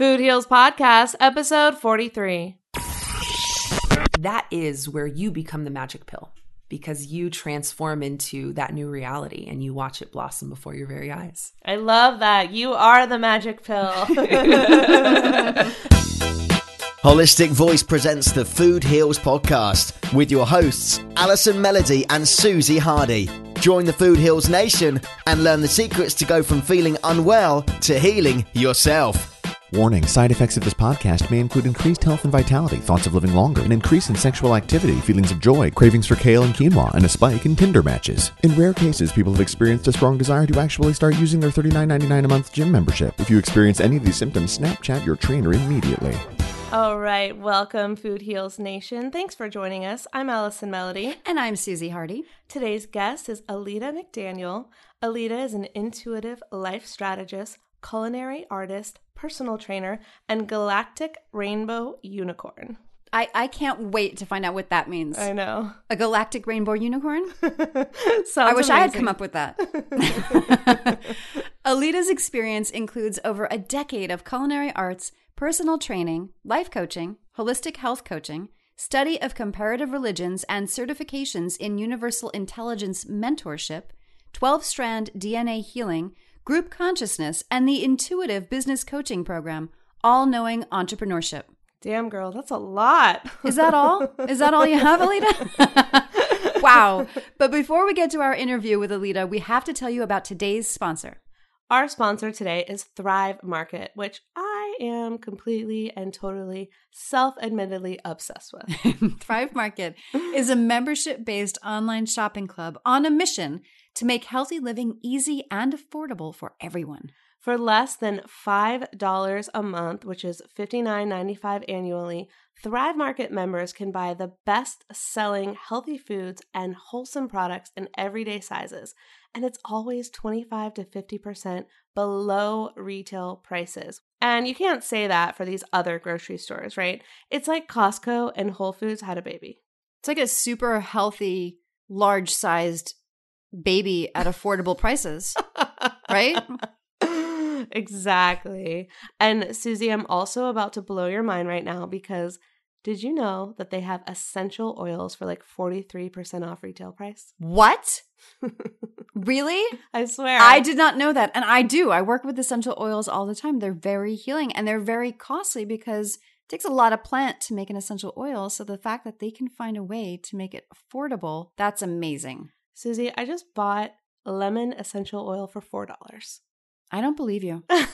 Food Heals Podcast, episode 43. That is where you become the magic pill because you transform into that new reality and you watch it blossom before your very eyes. I love that. You are the magic pill. Holistic Voice presents the Food Heals podcast with your hosts, Allison Melody and Suzy Hardy. Join the Food Heals Nation and learn the secrets to go from feeling unwell to healing yourself. Warning side effects of this podcast may include increased health and vitality, thoughts of living longer, an increase in sexual activity, feelings of joy, cravings for kale and quinoa, and a spike in Tinder matches. In rare cases, people have experienced a strong desire to actually start using their $39.99 a month gym membership. If you experience any of these symptoms, Snapchat your trainer immediately. All right, welcome, Food Heals Nation. Thanks for joining us. I'm Allison Melody. And I'm Suzy Hardy. Today's guest is Alida McDaniel. Alida is an intuitive life strategist, culinary artist, personal trainer, and galactic rainbow unicorn. I, I can't wait to find out what that means. I know. A galactic rainbow unicorn? Sounds I wish I had come up with that. Alida's experience includes over a decade of culinary arts, personal training, life coaching, holistic health coaching, study of comparative religions, and certifications in universal intelligence mentorship, 12 strand DNA healing, group consciousness, and the intuitive business coaching program, all knowing entrepreneurship. Damn, girl, that's a lot. Is that all? Is that all you have, Alida? wow. But before we get to our interview with Alida, we have to tell you about today's sponsor. Our sponsor today is Thrive Market, which I am completely and totally self admittedly obsessed with. Thrive Market is a membership based online shopping club on a mission to make healthy living easy and affordable for everyone. For less than $5 a month, which is $59.95 annually, Thrive Market members can buy the best selling healthy foods and wholesome products in everyday sizes. And it's always 25 to 50% below retail prices. And you can't say that for these other grocery stores, right? It's like Costco and Whole Foods had a baby. It's like a super healthy, large sized baby at affordable prices, right? exactly. And Suzy, I'm also about to blow your mind right now because did you know that they have essential oils for like 43% off retail price? What? Really? I swear. I did not know that. And I do. I work with essential oils all the time. They're very healing and they're very costly because it takes a lot of plant to make an essential oil. So the fact that they can find a way to make it affordable, that's amazing. Suzy, I just bought lemon essential oil for $4. I don't believe you. I'm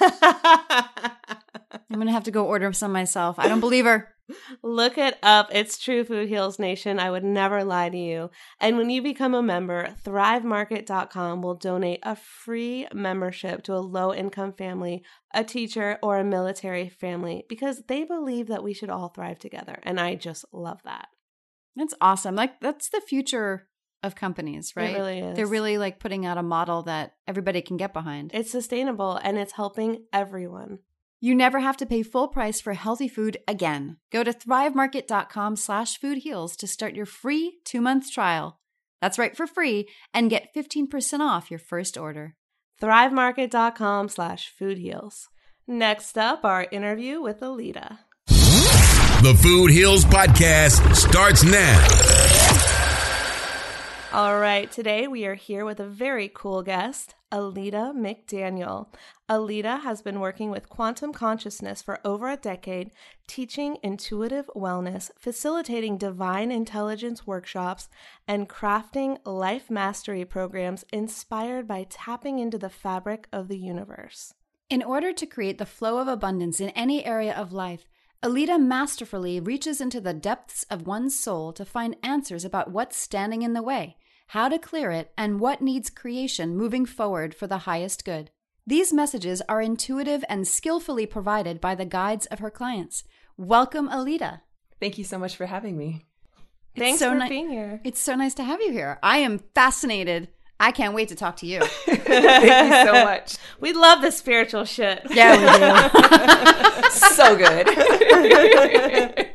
going to have to go order some myself. I don't believe her. Look it up. It's True Food Heals Nation. I would never lie to you. And when you become a member, thrivemarket.com will donate a free membership to a low income family, a teacher, or a military family because they believe that we should all thrive together. And I just love that. That's awesome. Like, that's the future of companies, right? really is. They're really like putting out a model that everybody can get behind. It's sustainable and it's helping everyone. You never have to pay full price for healthy food again. Go to thrivemarket.com slash foodheals to start your free two-month trial. That's right, for free, and get 15% off your first order. thrivemarket.com slash food heals. Next up, our interview with Alida. The Food Heals Podcast starts now. All right, today we are here with a very cool guest, Alida McDaniel. Alida has been working with quantum consciousness for over a decade, teaching intuitive wellness, facilitating divine intelligence workshops, and crafting life mastery programs inspired by tapping into the fabric of the universe. In order to create the flow of abundance in any area of life, Alida masterfully reaches into the depths of one's soul to find answers about what's standing in the way, how to clear it, and what needs creation moving forward for the highest good. These messages are intuitive and skillfully provided by the guides of her clients. Welcome, Alida. Thank you so much for having me. It's Thanks so for ni- being here. It's so nice to have you here. I am fascinated. I can't wait to talk to you. Thank you so much. We love the spiritual shit. yeah, we do. so good.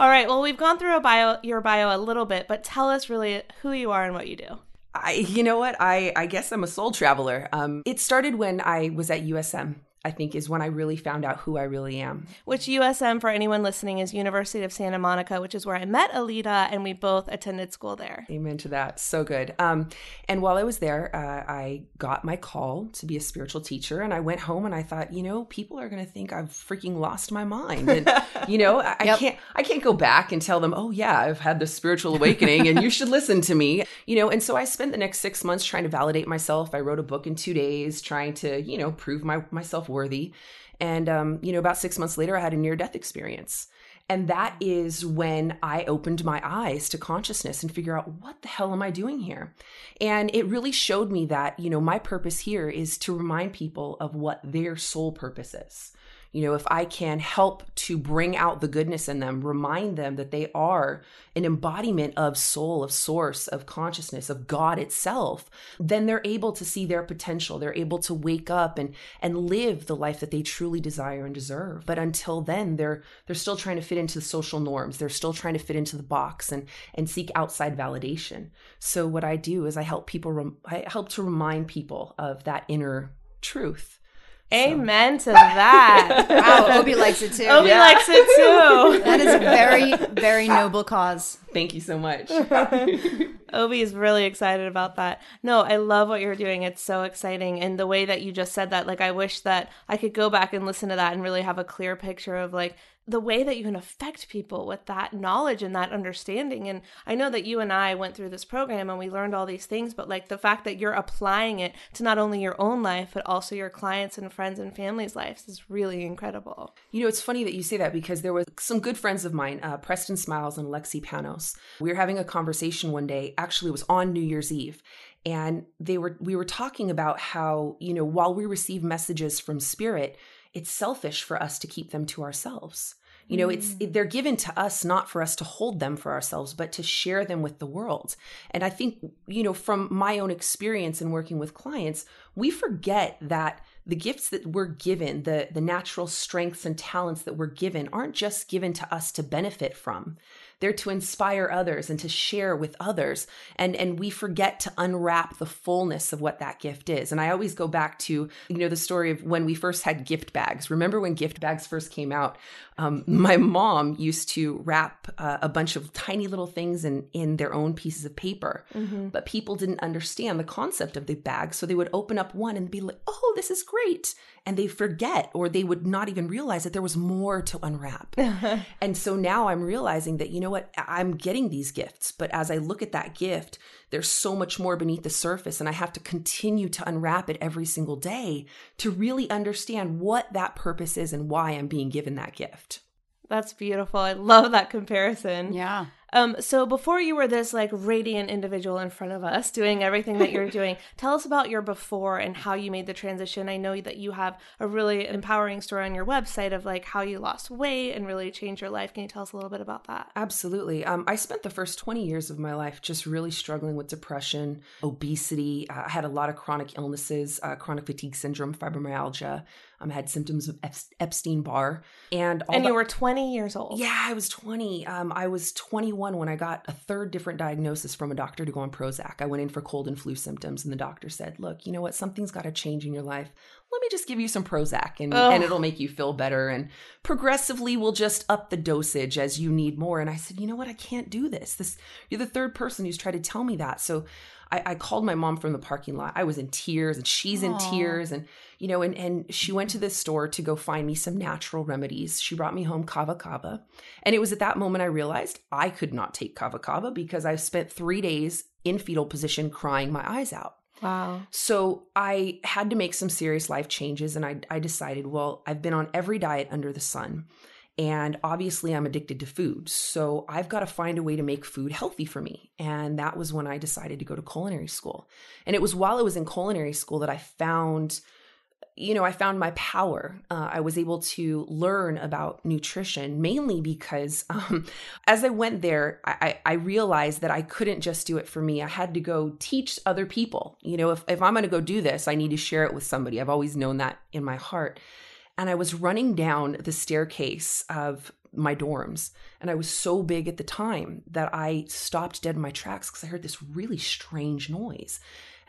All right. Well, we've gone through bio, your bio a little bit, but tell us really who you are and what you do. I, you know what? I, I guess I'm a soul traveler. Um, it started when I was at USM I think is when I really found out who I really am. Which USM, for anyone listening, is University of Santa Monica, which is where I met Alida, and we both attended school there. Amen to that. So good. Um, and while I was there, uh, I got my call to be a spiritual teacher, and I went home and I thought, you know, people are going to think I've freaking lost my mind, and you know, I, yep. I can't, I can't go back and tell them, oh yeah, I've had this spiritual awakening, and you should listen to me, you know. And so I spent the next six months trying to validate myself. I wrote a book in two days, trying to, you know, prove my myself worthy. And, um, you know, about six months later, I had a near death experience. And that is when I opened my eyes to consciousness and figure out what the hell am I doing here? And it really showed me that, you know, my purpose here is to remind people of what their soul purpose is you know, if I can help to bring out the goodness in them, remind them that they are an embodiment of soul, of source, of consciousness, of God itself, then they're able to see their potential. They're able to wake up and and live the life that they truly desire and deserve. But until then, they're they're still trying to fit into the social norms. They're still trying to fit into the box and and seek outside validation. So what I do is I help people I help to remind people of that inner truth Amen to that. wow, Obi likes it too. Obi yeah. likes it too. that is a very, very noble cause. Thank you so much. Obi is really excited about that. No, I love what you're doing. It's so exciting. And the way that you just said that, like, I wish that I could go back and listen to that and really have a clear picture of, like, the way that you can affect people with that knowledge and that understanding. And I know that you and I went through this program and we learned all these things, but like the fact that you're applying it to not only your own life, but also your clients and friends and family's lives is really incredible. You know, it's funny that you say that because there were some good friends of mine, uh, Preston Smiles and Lexi Panos. We were having a conversation one day, actually, it was on New Year's Eve and they were we were talking about how you know while we receive messages from spirit it's selfish for us to keep them to ourselves you know, it's mm. they're given to us not for us to hold them for ourselves, but to share them with the world. And I think, you know, from my own experience in working with clients, we forget that the gifts that we're given, the the natural strengths and talents that we're given aren't just given to us to benefit from. They're to inspire others and to share with others. And, and we forget to unwrap the fullness of what that gift is. And I always go back to, you know, the story of when we first had gift bags. Remember when gift bags first came out? Um, my mom used to wrap uh, a bunch of tiny little things in, in their own pieces of paper. Mm-hmm. But people didn't understand the concept of the bag. So they would open up one and be like, oh, this is great and they forget or they would not even realize that there was more to unwrap. and so now I'm realizing that, you know what, I'm getting these gifts, but as I look at that gift, there's so much more beneath the surface, and I have to continue to unwrap it every single day to really understand what that purpose is and why I'm being given that gift. That's beautiful. I love that comparison. Yeah. Um, so before you were this like radiant individual in front of us doing everything that you're doing, tell us about your before and how you made the transition. I know that you have a really empowering story on your website of like how you lost weight and really changed your life. Can you tell us a little bit about that? Absolutely. Um, I spent the first 20 years of my life just really struggling with depression, obesity. Uh, I had a lot of chronic illnesses, uh, chronic fatigue syndrome, fibromyalgia. Um, I had symptoms of Epstein Barr, and and you were 20 years old. Yeah, I was 20. Um, I was 21 when I got a third different diagnosis from a doctor to go on Prozac. I went in for cold and flu symptoms, and the doctor said, "Look, you know what? Something's got to change in your life. Let me just give you some Prozac, and and it'll make you feel better. And progressively, we'll just up the dosage as you need more." And I said, "You know what? I can't do this. This you're the third person who's tried to tell me that." So I, I called my mom from the parking lot. I was in tears and she's in Aww. tears. And, you know, and, and she went to this store to go find me some natural remedies. She brought me home kava kava. And it was at that moment I realized I could not take kava kava because I've spent three days in fetal position crying my eyes out. Wow. So I had to make some serious life changes. And I, I decided, well, I've been on every diet under the sun. And obviously, I'm addicted to food. So I've got to find a way to make food healthy for me. And that was when I decided to go to culinary school. And it was while I was in culinary school that I found you know, I found my power. Uh, I was able to learn about nutrition mainly because um, as I went there, I, I, realized that I couldn't just do it for me. I had to go teach other people. You know, if, if I'm going to go do this, I need to share it with somebody. I've always known that in my heart and I was running down the staircase of my dorms. And I was so big at the time that I stopped dead in my tracks because I heard this really strange noise.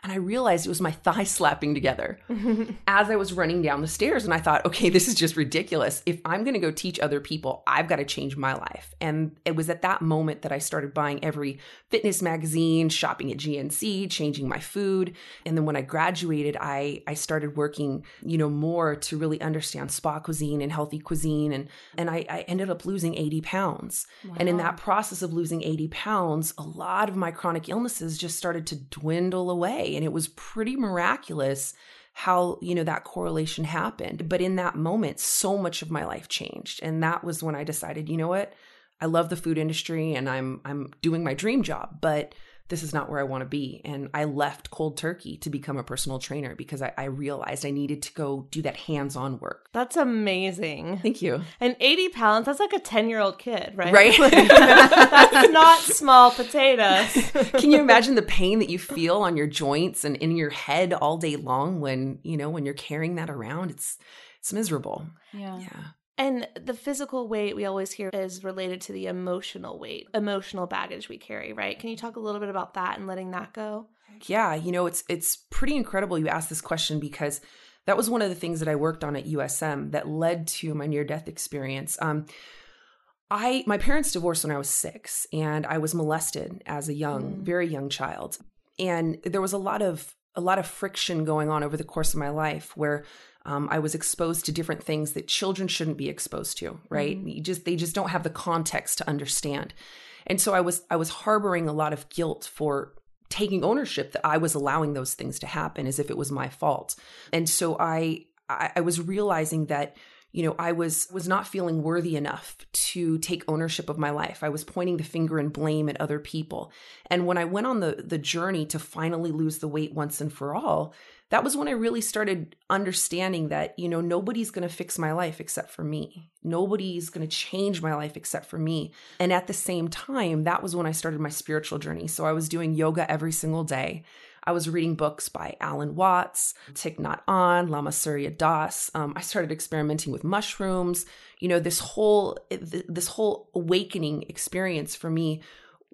And I realized it was my thighs slapping together as I was running down the stairs. And I thought, okay, this is just ridiculous. If I'm going to go teach other people, I've got to change my life. And it was at that moment that I started buying every fitness magazine, shopping at GNC, changing my food. And then when I graduated, I, I started working, you know, more to really understand spa cuisine and healthy cuisine. And, and I, I ended up losing 80 pounds. Wow. And in that process of losing 80 pounds, a lot of my chronic illnesses just started to dwindle away and it was pretty miraculous how you know that correlation happened. But in that moment so much of my life changed and that was when i decided you know what? I love the food industry and i'm i'm doing my dream job. But this is not where I want to be. And I left cold turkey to become a personal trainer because I, I realized I needed to go do that hands on work. That's amazing. Thank you. And 80 pounds, that's like a 10 year old kid, right? Right. that's not small potatoes. Can you imagine the pain that you feel on your joints and in your head all day long when, you know, when you're carrying that around? It's, it's miserable. Yeah. Yeah. And the physical weight we always hear is related to the emotional weight, emotional baggage we carry, right? Can you talk a little bit about that and letting that go? Yeah, you know, it's it's pretty incredible you asked this question because that was one of the things that I worked on at USM that led to my near death experience. Um I my parents divorced when I was 6 and I was molested as a young, mm. very young child. And there was a lot of a lot of friction going on over the course of my life where um, I was exposed to different things that children shouldn't be exposed to, right? Mm-hmm. You just they just don't have the context to understand. And so I was I was harboring a lot of guilt for taking ownership that I was allowing those things to happen as if it was my fault. And so I I, I was realizing that you know i was was not feeling worthy enough to take ownership of my life i was pointing the finger and blame at other people and when i went on the the journey to finally lose the weight once and for all that was when I really started understanding that, you know, nobody's going to fix my life except for me. Nobody's going to change my life except for me. And at the same time, that was when I started my spiritual journey. So I was doing yoga every single day. I was reading books by Alan Watts, Thich Nhat Hanh, Lama Surya Das. Um, I started experimenting with mushrooms. You know, this whole this whole awakening experience for me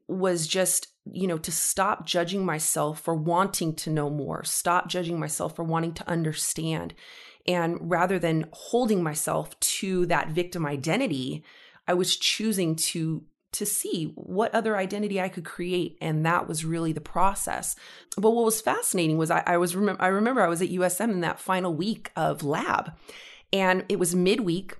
was just you know to stop judging myself for wanting to know more stop judging myself for wanting to understand and rather than holding myself to that victim identity i was choosing to to see what other identity I could create. And that was really the process. But what was fascinating was I, I was remember I remember I was at USM in that final week of lab. And it was midweek.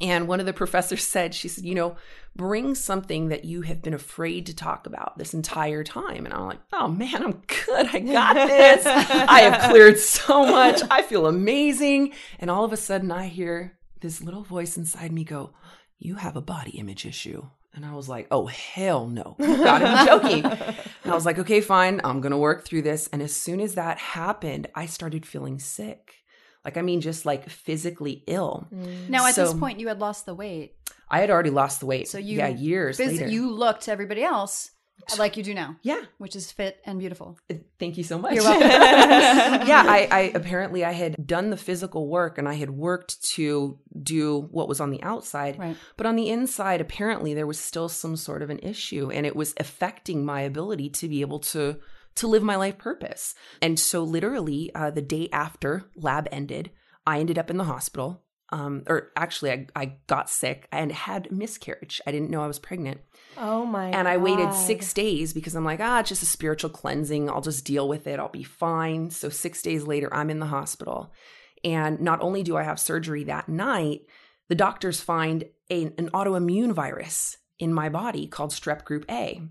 And one of the professors said, she said, you know, bring something that you have been afraid to talk about this entire time. And I'm like, oh man, I'm good. I got this. I have cleared so much. I feel amazing. And all of a sudden, I hear this little voice inside me go, you have a body image issue. And I was like, oh, hell no. God, I'm joking. and I was like, okay, fine. I'm going to work through this. And as soon as that happened, I started feeling sick. Like, I mean, just like physically ill. Mm. Now, at so, this point, you had lost the weight. I had already lost the weight. So you, yeah, years phys- later. You looked to everybody else like you do now. Yeah. Which is fit and beautiful. Uh, thank you so much. You're welcome. yeah, I, I apparently I had done the physical work and I had worked to do what was on the outside. Right. But on the inside, apparently there was still some sort of an issue and it was affecting my ability to be able to to live my life purpose. And so literally uh, the day after lab ended, I ended up in the hospital um, or actually I, I got sick and had miscarriage. I didn't know I was pregnant. Oh my And I waited six days because I'm like, ah, it's just a spiritual cleansing. I'll just deal with it. I'll be fine. So six days later, I'm in the hospital. And not only do I have surgery that night, the doctors find a, an autoimmune virus in my body called strep group A.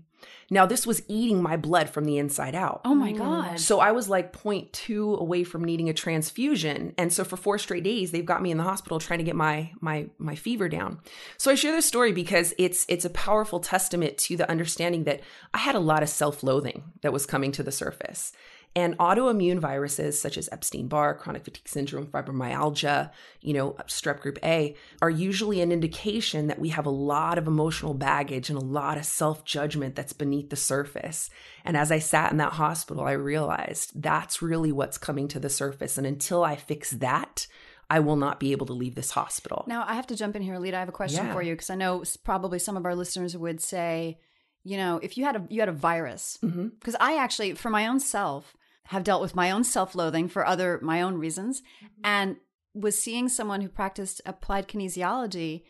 Now, this was eating my blood from the inside out. Oh my mm. God. So I was like 0.2 away from needing a transfusion. And so for four straight days, they've got me in the hospital trying to get my my my fever down. So I share this story because it's it's a powerful testament to the understanding that I had a lot of self-loathing that was coming to the surface. And autoimmune viruses such as Epstein-Barr, chronic fatigue syndrome, fibromyalgia, you know, strep group A are usually an indication that we have a lot of emotional baggage and a lot of self-judgment that's beneath the surface. And as I sat in that hospital, I realized that's really what's coming to the surface and until I fix that, I will not be able to leave this hospital. Now, I have to jump in here, Alida. I have a question yeah. for you because I know probably some of our listeners would say, you know, if you had a you had a virus, because mm-hmm. I actually, for my own self, have dealt with my own self-loathing for other my own reasons mm-hmm. and was seeing someone who practiced applied kinesiology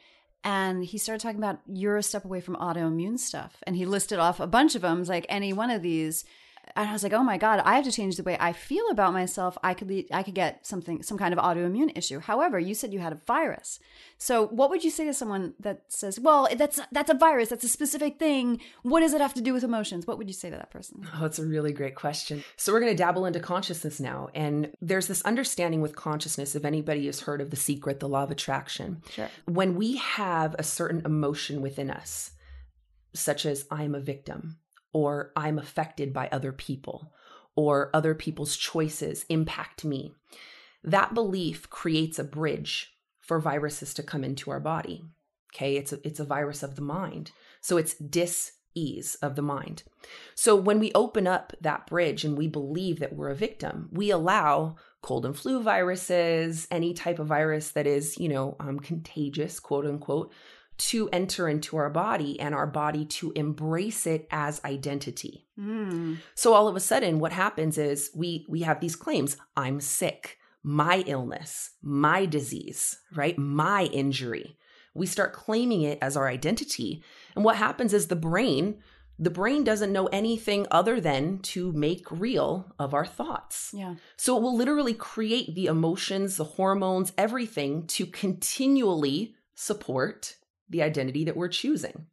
and he started talking about you're a step away from autoimmune stuff. And he listed off a bunch of them like any one of these and I was like, "Oh my god, I have to change the way I feel about myself. I could be, I could get something, some kind of autoimmune issue." However, you said you had a virus. So, what would you say to someone that says, "Well, that's that's a virus. That's a specific thing. What does it have to do with emotions?" What would you say to that person? Oh, that's a really great question. So, we're going to dabble into consciousness now, and there's this understanding with consciousness. If anybody has heard of the secret, the law of attraction, Sure. when we have a certain emotion within us, such as I'm a victim, or I'm affected by other people, or other people's choices impact me, that belief creates a bridge for viruses to come into our body. Okay, it's a, it's a virus of the mind. So it's dis ease of the mind. So when we open up that bridge and we believe that we're a victim, we allow cold and flu viruses, any type of virus that is, you know, um, contagious, quote unquote, to enter into our body and our body to embrace it as identity. Mm. So all of a sudden what happens is we we have these claims, I'm sick, my illness, my disease, right? My injury. We start claiming it as our identity. And what happens is the brain the brain doesn't know anything other than to make real of our thoughts. Yeah. So it will literally create the emotions, the hormones, everything to continually support the identity that we're choosing.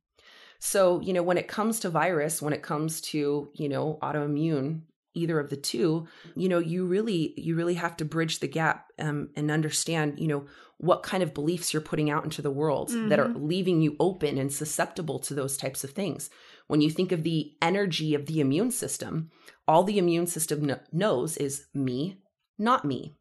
So, you know, when it comes to virus, when it comes to, you know, autoimmune, either of the two, you know, you really you really have to bridge the gap um, and understand, you know, what kind of beliefs you're putting out into the world that are leaving you open and susceptible to those types of things. When you think of the energy of the immune system, all the immune system kn- knows is me, not me.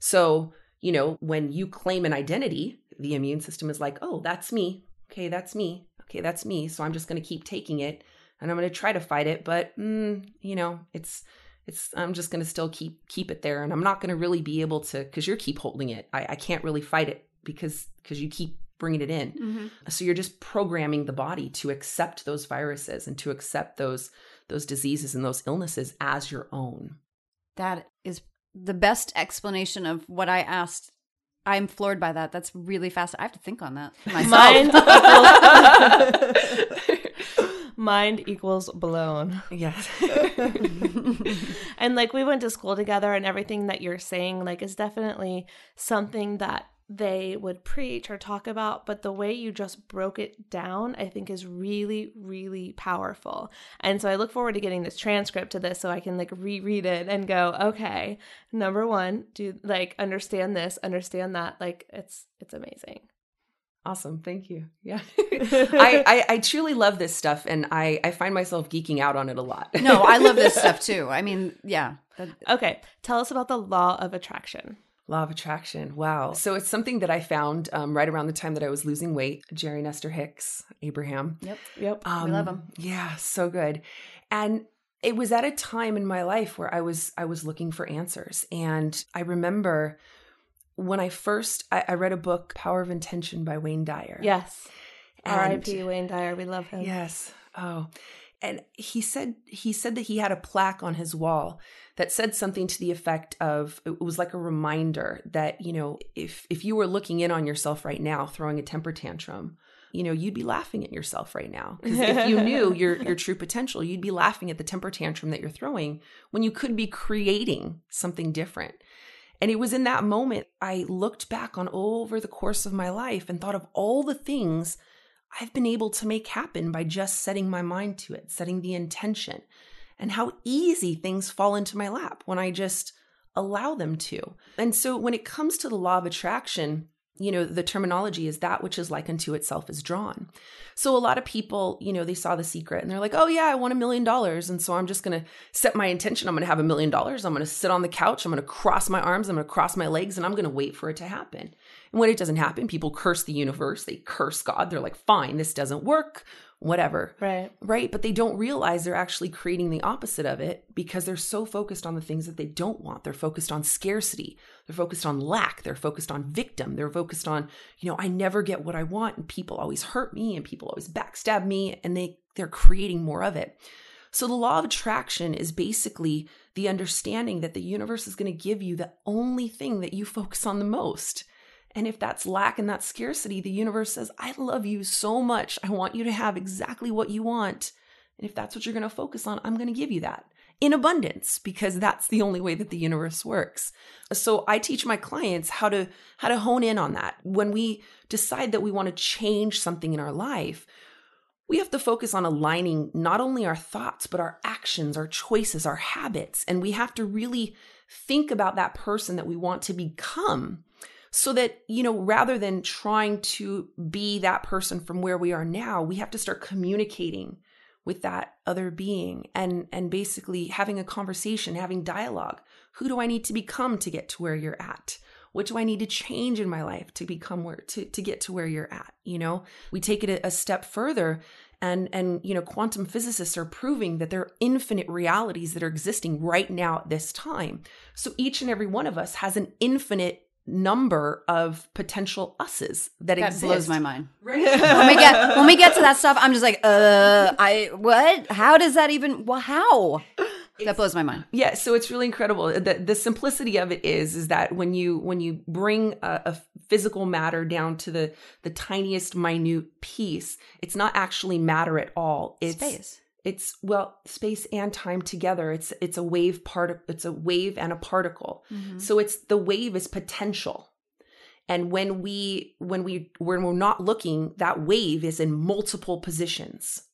So, you know, when you claim an identity, the immune system is like, oh, that's me. Okay, that's me. Okay, that's me. So I'm just going to keep taking it and I'm going to try to fight it, but mm, you know, it's it's I'm just going to still keep keep it there and I'm not going to really be able to cuz you're keep holding it. I, I can't really fight it because because you keep bringing it in. Mm-hmm. So you're just programming the body to accept those viruses and to accept those those diseases and those illnesses as your own. That is the best explanation of what I asked. I'm floored by that. That's really fast. I have to think on that myself. Mind Mind equals blown. Yes. and like we went to school together and everything that you're saying like is definitely something that they would preach or talk about but the way you just broke it down i think is really really powerful and so i look forward to getting this transcript to this so i can like reread it and go okay number one do like understand this understand that like it's it's amazing Awesome. Thank you. Yeah. I, I, I truly love this stuff and I, I find myself geeking out on it a lot. no, I love this stuff too. I mean, yeah. okay tell us about the law of attraction Law of attraction. Wow. So it's something that I found um, right around the time that I was losing weight. Jerry and Esther Hicks, Abraham. Yep. yep Um, him. Yeah, so good. And it was at a time in my life where I was I was looking for answers. And I remember when I first I, I read a book, Power of Intention by Wayne Dyer. yes r.i.p wayne dyer we love him Yes. Oh. And he said he said that he had a plaque on his wall that said something to the effect of it was like a reminder that, you know, if if you were looking in on yourself right now throwing a temper tantrum, you know, you'd be laughing at yourself right now. Because if you knew your your true potential, you'd be laughing at the temper tantrum that you're throwing when you could be creating something different. And it was in that moment I looked back on over the course of my life and thought of all the things I've been able to make happen by just setting my mind to it, setting the intention, and how easy things fall into my lap when I just allow them to. And so when it comes to the law of attraction, you know, the terminology is that which is like unto itself is drawn. So a lot of people, you know, they saw the secret and they're like, oh, yeah, I want a million dollars. And so I'm just going to set my intention. I'm going to have a million dollars. I'm going to sit on the couch. I'm going to cross my arms. I'm going to cross my legs and I'm going to wait for it to happen. And when it doesn't happen, people curse the universe. They curse God. They're like, fine, this doesn't work, whatever. right Right. But they don't realize they're actually creating the opposite of it because they're so focused on the things that they don't want. They're focused on scarcity. They're focused on lack. They're focused on victim. They're focused on, you know, I never get what I want and people always hurt me and people always backstab me and they they're creating more of it. So the law of attraction is basically the understanding that the universe is going to give you the only thing that you focus on the most. And if that's lack and that scarcity, the universe says, I love you so much. I want you to have exactly what you want. And if that's what you're going to focus on, I'm going to give you that in abundance because that's the only way that the universe works. So I teach my clients how to how to hone in on that. When we decide that we want to change something in our life, we have to focus on aligning not only our thoughts but our actions, our choices, our habits, and we have to really think about that person that we want to become so that you know rather than trying to be that person from where we are now we have to start communicating with that other being and and basically having a conversation having dialogue. Who do i need to become to get to where you're at? What do i need to change in my life to become where to, to get to where you're at you know? We take it a, a step further and and you know quantum physicists are proving that there are infinite realities that are existing right now at this time. So each and every one of us has an infinite number of potential us's that, That exist. blows my mind. Right? when we get when we get to that stuff, I'm just like, uh, I what? How does that even? Well, how? That blows my mind. yeah so it's really incredible the, the simplicity of it is is that when you when you bring a, a physical matter down to the the tiniest minute piece it's not actually matter at all it's Space. It's well space and time together. It's it's a wave part it's a wave and a particle. Mm-hmm. so it's the wave is potential. And when we when we when we're not looking that wave is in multiple positions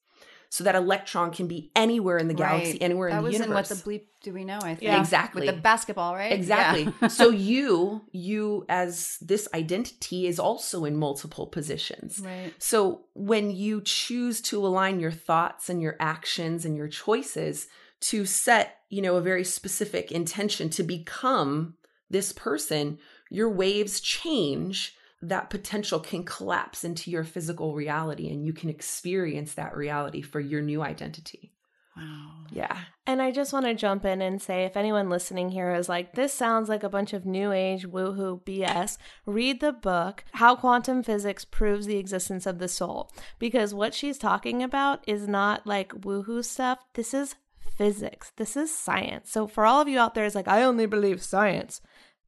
so that electron can be anywhere in the galaxy Right. anywhere that in the was universe in what the bleep do we know? I think Yeah. Exactly. with the basketball, right? Exactly. Yeah. so you, you as this identity is also in multiple positions. right. So when you choose to align your thoughts and your actions and your choices to set, you know, a very specific intention to become this person, your waves change. That potential can collapse into your physical reality and you can experience that reality for your new identity. Wow. Yeah. And I just want to jump in and say if anyone listening here is like, this sounds like a bunch of new age woohoo BS, read the book, How Quantum Physics Proves the Existence of the Soul. Because what she's talking about is not like woohoo stuff. This is physics. This is science. So for all of you out there, is like, I only believe science.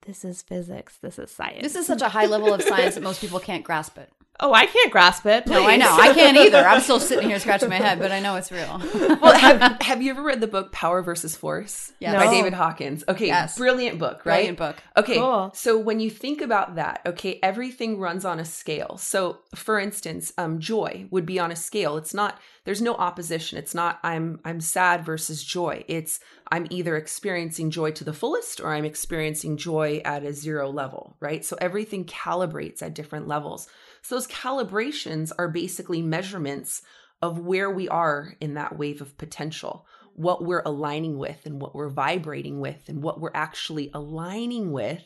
This is physics. This is science. This is such a high level of science that most people can't grasp it. Oh, I can't grasp it. No, I know. I can't either. I'm still sitting here scratching my head, but I know it's real. Well, have, have you ever read the book Power versus Force Yes. by No. David Hawkins? Okay, Yes. brilliant book, right? Brilliant book. Okay, Cool. so when you think about that, okay, everything runs on a scale. So, for instance, um, joy would be on a scale. It's not. There's no opposition. It's not. I'm. I'm sad versus joy. It's. I'm either experiencing joy to the fullest or I'm experiencing joy at a zero level, right? So everything calibrates at different levels. So those calibrations are basically measurements of where we are in that wave of potential, what we're aligning with and what we're vibrating with and what we're actually aligning with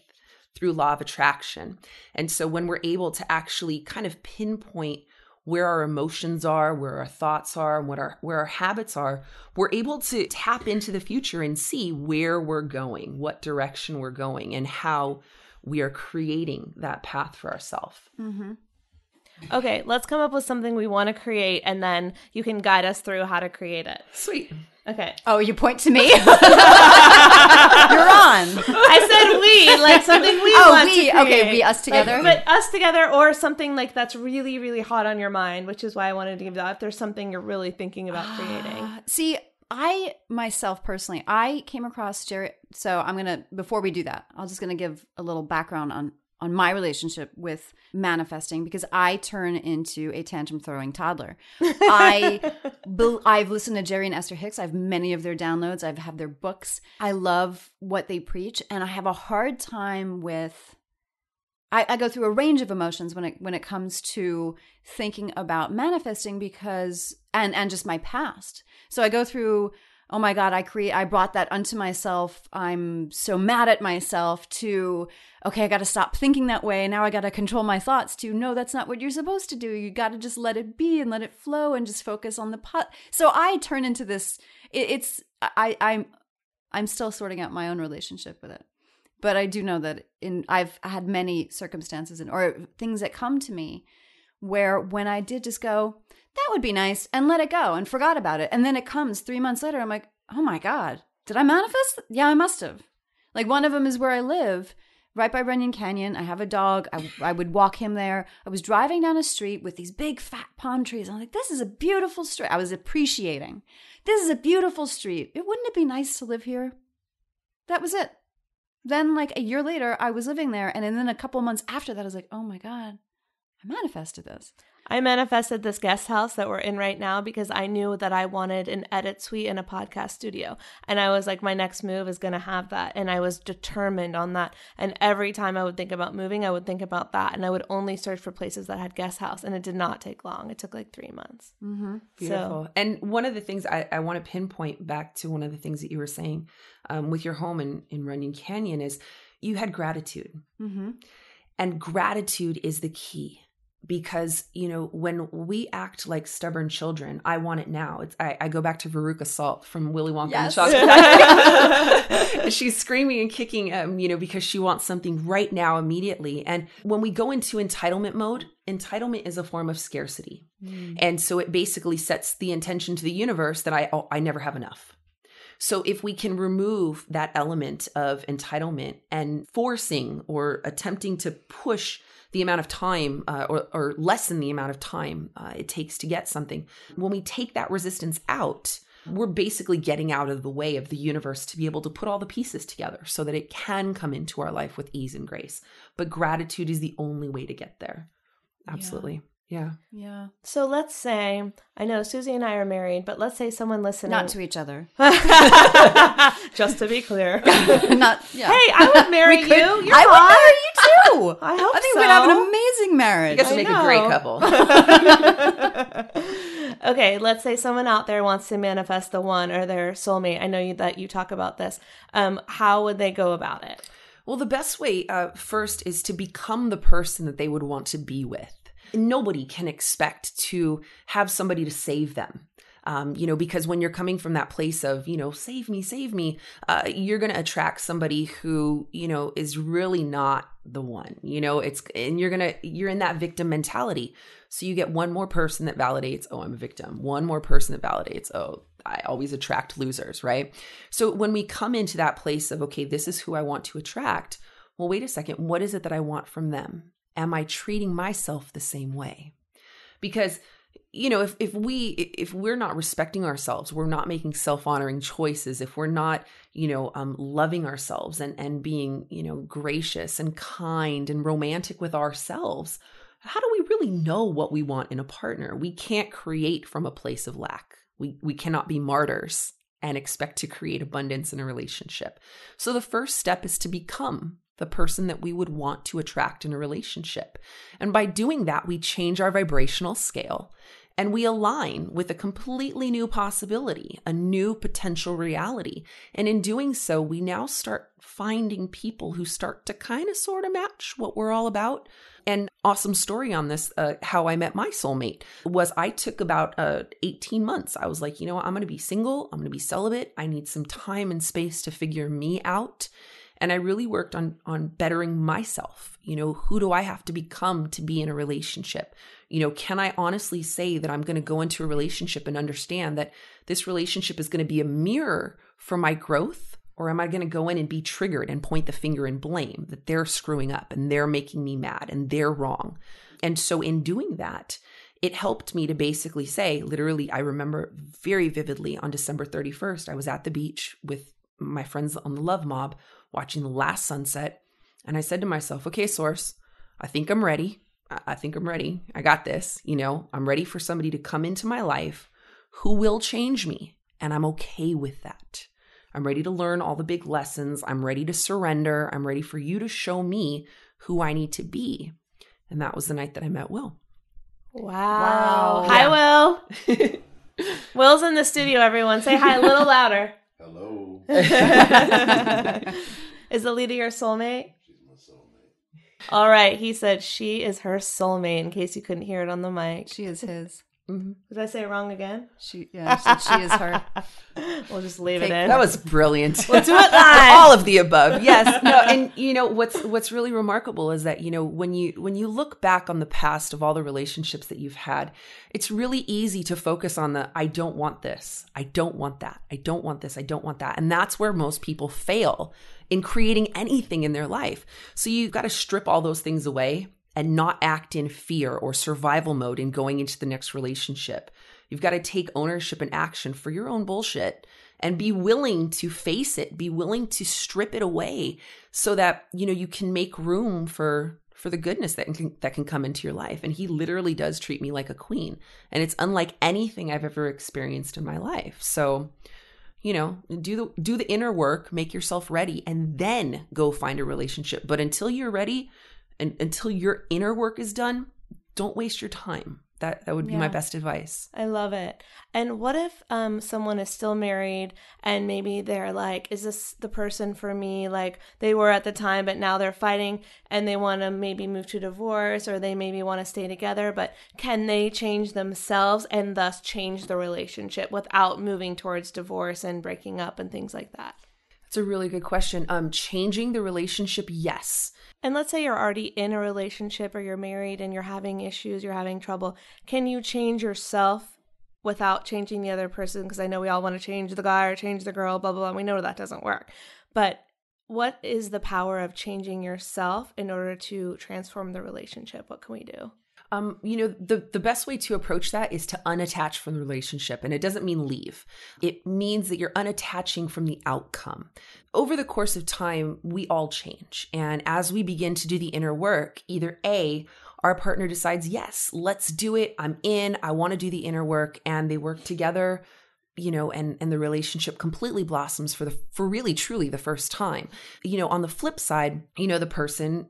through law of attraction. And so when we're able to actually kind of pinpoint where our emotions are, where our thoughts are, and what our where our habits are, we're able to tap into the future and see where we're going, what direction we're going, and how we are creating that path for ourselves. Mm-hmm. Okay, let's come up with something we want to create and then you can guide us through how to create it. Sweet. Okay. Oh, you point to me? You're on. I said we, like something we Oh, want we. to create. Okay, we, us together? Like, but us together or something like that's really, really hot on your mind, which is why I wanted to give that. If there's something you're really thinking about ah, creating. See, I myself personally, I came across Jerry. So I'm gonna before we do that, I'm just gonna give a little background on on my relationship with manifesting because I turn into a tantrum throwing toddler. I I've listened to Jerry and Esther Hicks. I have many of their downloads. I've have their books. I love what they preach, and I have a hard time with. I, I go through a range of emotions when it when it comes to thinking about manifesting because and and just my past. So I go through oh my god i create i brought that unto myself. I'm so mad at myself to okay i got to stop thinking that way. Now i got to control my thoughts to no that's not what you're supposed to do. You got to just let it be and let it flow and just focus on the pot. So i turn into this it, it's i i'm i'm still sorting out my own relationship with it. But i do know that in i've had many circumstances and or things that come to me where when I did just go, that would be nice, and let it go and forgot about it. And then it comes three months later, I'm like, oh my God, did I manifest? Yeah, I must have. Like one of them is where I live, right by Runyon Canyon. I have a dog. I, I would walk him there. I was driving down a street with these big fat palm trees. I'm like, this is a beautiful street. I was appreciating. This is a beautiful street. It wouldn't it be nice to live here? That was it. Then, like a year later, I was living there, and then a couple months after that, I was like, oh my God, I manifested this. I manifested this guest house that we're in right now because I knew that I wanted an edit suite and a podcast studio. And I was like, my next move is going to have that. And I was determined on that. And every time I would think about moving, I would think about that. And I would only search for places that had guest house. And it did not take long. It took like three months. Mm-hmm. Beautiful. So, and one of the things I, I want to pinpoint back to one of the things that you were saying um, with your home in, in Runyon Canyon is you had gratitude. Mm-hmm. And gratitude is the key because you know when we act like stubborn children i want it now. It's i, I go back to veruca salt from willy wonka Yes. and the chocolate she's screaming and kicking um, you know because she wants something right now immediately. And when we go into entitlement mode entitlement is a form of scarcity. And so it basically sets the intention to the universe that i oh, i never have enough. So if we can remove that element of entitlement and forcing or attempting to push the amount of time uh, or, or lessen the amount of time uh, it takes to get something, when we take that resistance out, we're basically getting out of the way of the universe to be able to put all the pieces together so that it can come into our life with ease and grace. But gratitude is the only way to get there. Absolutely. Yeah. Yeah. so let's say, I know Suzy and I are married, but let's say someone listening. Not to each other. Just to be clear. Not, yeah. Hey, I would marry We you. You're I hot. would marry you too. I hope I think we'd have an so. amazing You marriage. guys I make a great couple. okay, let's say someone out there wants to manifest the one or their soulmate. I know you, that you talk about this. Um, how would they go about it? Well, the best way uh, first is to become the person that they would want to be with. Nobody can expect to have somebody to save them. Um, you know, because when you're coming from that place of, you know, save me, save me, uh, you're going to attract somebody who, you know, is really not the one, you know, it's, and you're going to, you're in that victim mentality. So you get one more person that validates, oh, I'm a victim. One more person that validates, oh, I always attract losers, right? So when we come into that place of, okay, this is who I want to attract, well, wait a second, what is it that I want from them? Am I treating myself the same way? Because you know if, if we if we're not respecting ourselves we're not making self-honoring choices if we're not you know um, loving ourselves and and being you know gracious and kind and romantic with ourselves how do we really know what we want in a partner? We can't create from a place of lack. We we cannot be martyrs and expect to create abundance in a relationship. So the first step is to become the person that we would want to attract in a relationship. And by doing that we change our vibrational scale and we align with a completely new possibility, a new potential reality. And in doing so, we now start finding people who start to kind of sort of match what we're all about. And awesome story on this, uh, how I met my soulmate was I took about uh, 18 months. I was like, you know what? I'm going to be single. I'm going to be celibate. I need some time and space to figure me out and i really worked on on bettering myself you know who do i have to become to be in a relationship you know can i honestly say that i'm going to go into a relationship and understand that this relationship is going to be a mirror for my growth or am i going to go in and be triggered and point the finger and blame that they're screwing up and they're making me mad and they're wrong and so in doing that it helped me to basically say literally i remember very vividly on december 31st i was at the beach with my friends on the love mob watching the last sunset. And I said to myself, okay, source, I think I'm ready. I I think I'm ready. I got this. You know, I'm ready for somebody to come into my life who will change me. And I'm okay with that. I'm ready to learn all the big lessons. I'm ready to surrender. I'm ready for you to show me who I need to be. And that was the night that I met Will. Wow. Hi, Will. Will's in the studio, everyone. Say hi a little louder. Hello. is Alida your soulmate? All right. He said she is her soulmate, in case you couldn't hear it on the mic. She is his. Mhm. Did I say it wrong again? She, yeah, she, she is her. We'll just leave Take- it in. That was brilliant. We'll do it live. All of the above. Yes. No, and you know what's what's really remarkable is that, you know, when you when you look back on the past of all the relationships that you've had, it's really easy to focus on the I don't want this. I don't want that. I don't want this. I don't want that. And that's where most people fail in creating anything in their life. So you've got to strip all those things away and not act in fear or survival mode in going into the next relationship. You've got to take ownership and action for your own bullshit and be willing to face it, be willing to strip it away so that, you know, you can make room for for the goodness that can that can come into your life. And he literally does treat me like a queen, and it's unlike anything I've ever experienced in my life. So, you know, do the do the inner work, make yourself ready and then go find a relationship. But until you're ready and until your inner work is done, don't waste your time. That that would be my best advice. I love it. And what if um someone is still married and maybe they're like, is this the person for me? Like they were at the time, but now they're fighting and they want to maybe move to divorce or they maybe want to stay together, but can they change themselves and thus change the relationship without moving towards divorce and breaking up and things like that? That's a really good question. Um, changing the relationship, yes. And let's say you're already in a relationship or you're married and you're having issues, you're having trouble. Can you change yourself without changing the other person? Because I know we all want to change the guy or change the girl, blah, blah, blah. We know that doesn't work. But what is the power of changing yourself in order to transform the relationship? What can we do? Um, you know, the the best way to approach that is to unattach from the relationship, and it doesn't mean leave. It means that you're unattaching from the outcome. Over the course of time, we all change, and as we begin to do the inner work, either a our partner decides, yes, let's do it. I'm in. I want to do the inner work, and they work together you know and and the relationship completely blossoms for the for really truly the first time you know on the flip side you know the person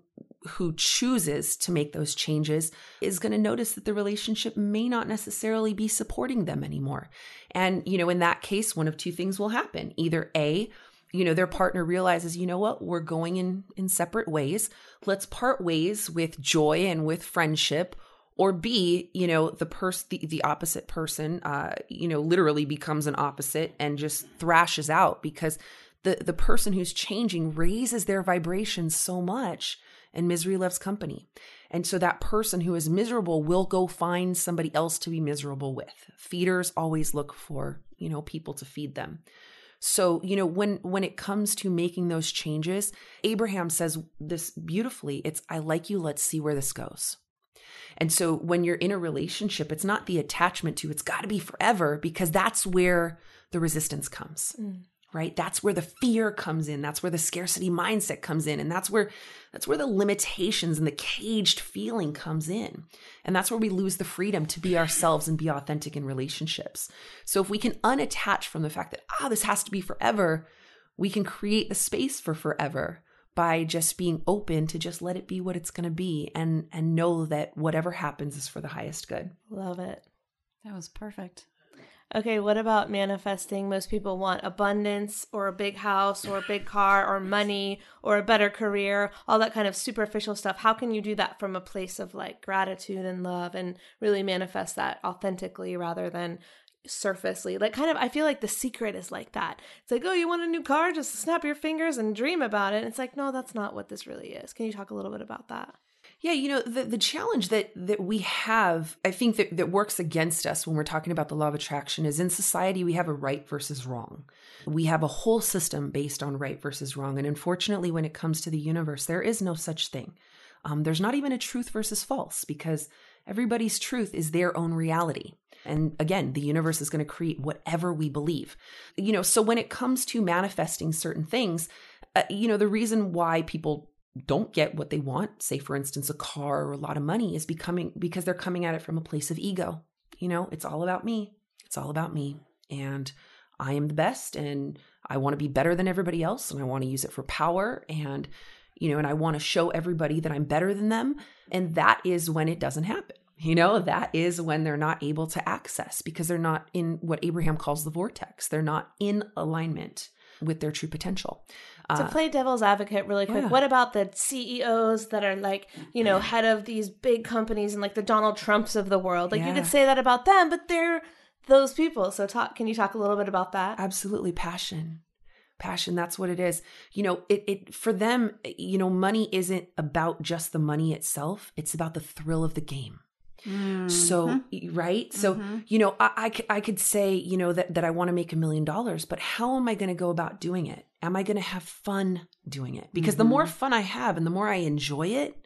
who chooses to make those changes is going to notice that the relationship may not necessarily be supporting them anymore. And you know in that case one of two things will happen. Either a you know their partner realizes you know what? We're going in in separate ways. Let's part ways with joy and with friendship. Or b you know the person the, the opposite person uh you know literally becomes an opposite and just thrashes out because the the person who's changing raises their vibration so much and misery loves company and so that person who is miserable will go find somebody else to be miserable with feeders always look for you know people to feed them so, you know, when when it comes to making those changes, Abraham says this beautifully. It's I like you, let's see where this goes. And so when you're in a relationship, it's not the attachment to it's got to be forever because that's where the resistance comes. Mm. Right? That's where the fear comes in. That's where the scarcity mindset comes in and that's where that's where the limitations and the caged feeling comes in. And that's where we lose the freedom to be ourselves and be authentic in relationships. So if we can unattach from the fact that ah this has to be forever, we can create the space for forever by just being open to just let it be what it's going to be and and know that whatever happens is for the highest good. Love it. That was perfect. Okay, what about manifesting? Most people want abundance or a big house or a big car or money or a better career, all that kind of superficial stuff. How can you do that from a place of like gratitude and love and really manifest that authentically rather than surfacely? Like, kind of, I feel like the secret is like that. It's like, oh, you want a new car? Just snap your fingers and dream about it. And it's like, no, that's not what this really is. Can you talk a little bit about that? Yeah, you know, the, the challenge that that we have, I think that, that works against us when we're talking about the law of attraction is in society we have a right versus wrong. We have a whole system based on right versus wrong. And unfortunately, when it comes to the universe, there is no such thing. Um, there's not even a truth versus false because everybody's truth is their own reality. And again, the universe is going to create whatever we believe. You know, so when it comes to manifesting certain things, uh, you know, the reason why people don't get what they want, say for instance a car or a lot of money is becoming because they're coming at it from a place of ego. You know, it's all about me. It's all about me and I am the best and I want to be better than everybody else and I want to use it for power and you know and I want to show everybody that I'm better than them and that is when it doesn't happen. You know, that is when they're not able to access because they're not in what Abraham calls the vortex. They're not in alignment with their true potential. To Uh, play devil's advocate really quick, yeah. what about the CEOs that are like, you know, head of these big companies and like the Donald Trumps of the world? Like you could say that about them, but they're those people. So talk can you talk a little bit about that? absolutely passion passion that's what it is you know it, it for them you know money isn't about just the money itself it's about the thrill of the game so mm-hmm. right? So mm-hmm. you know I I could say you know that, that i want to make a million dollars but how am i going to go about doing it? Am i going to have fun doing it? Because the more mm-hmm. fun i have and the more i enjoy it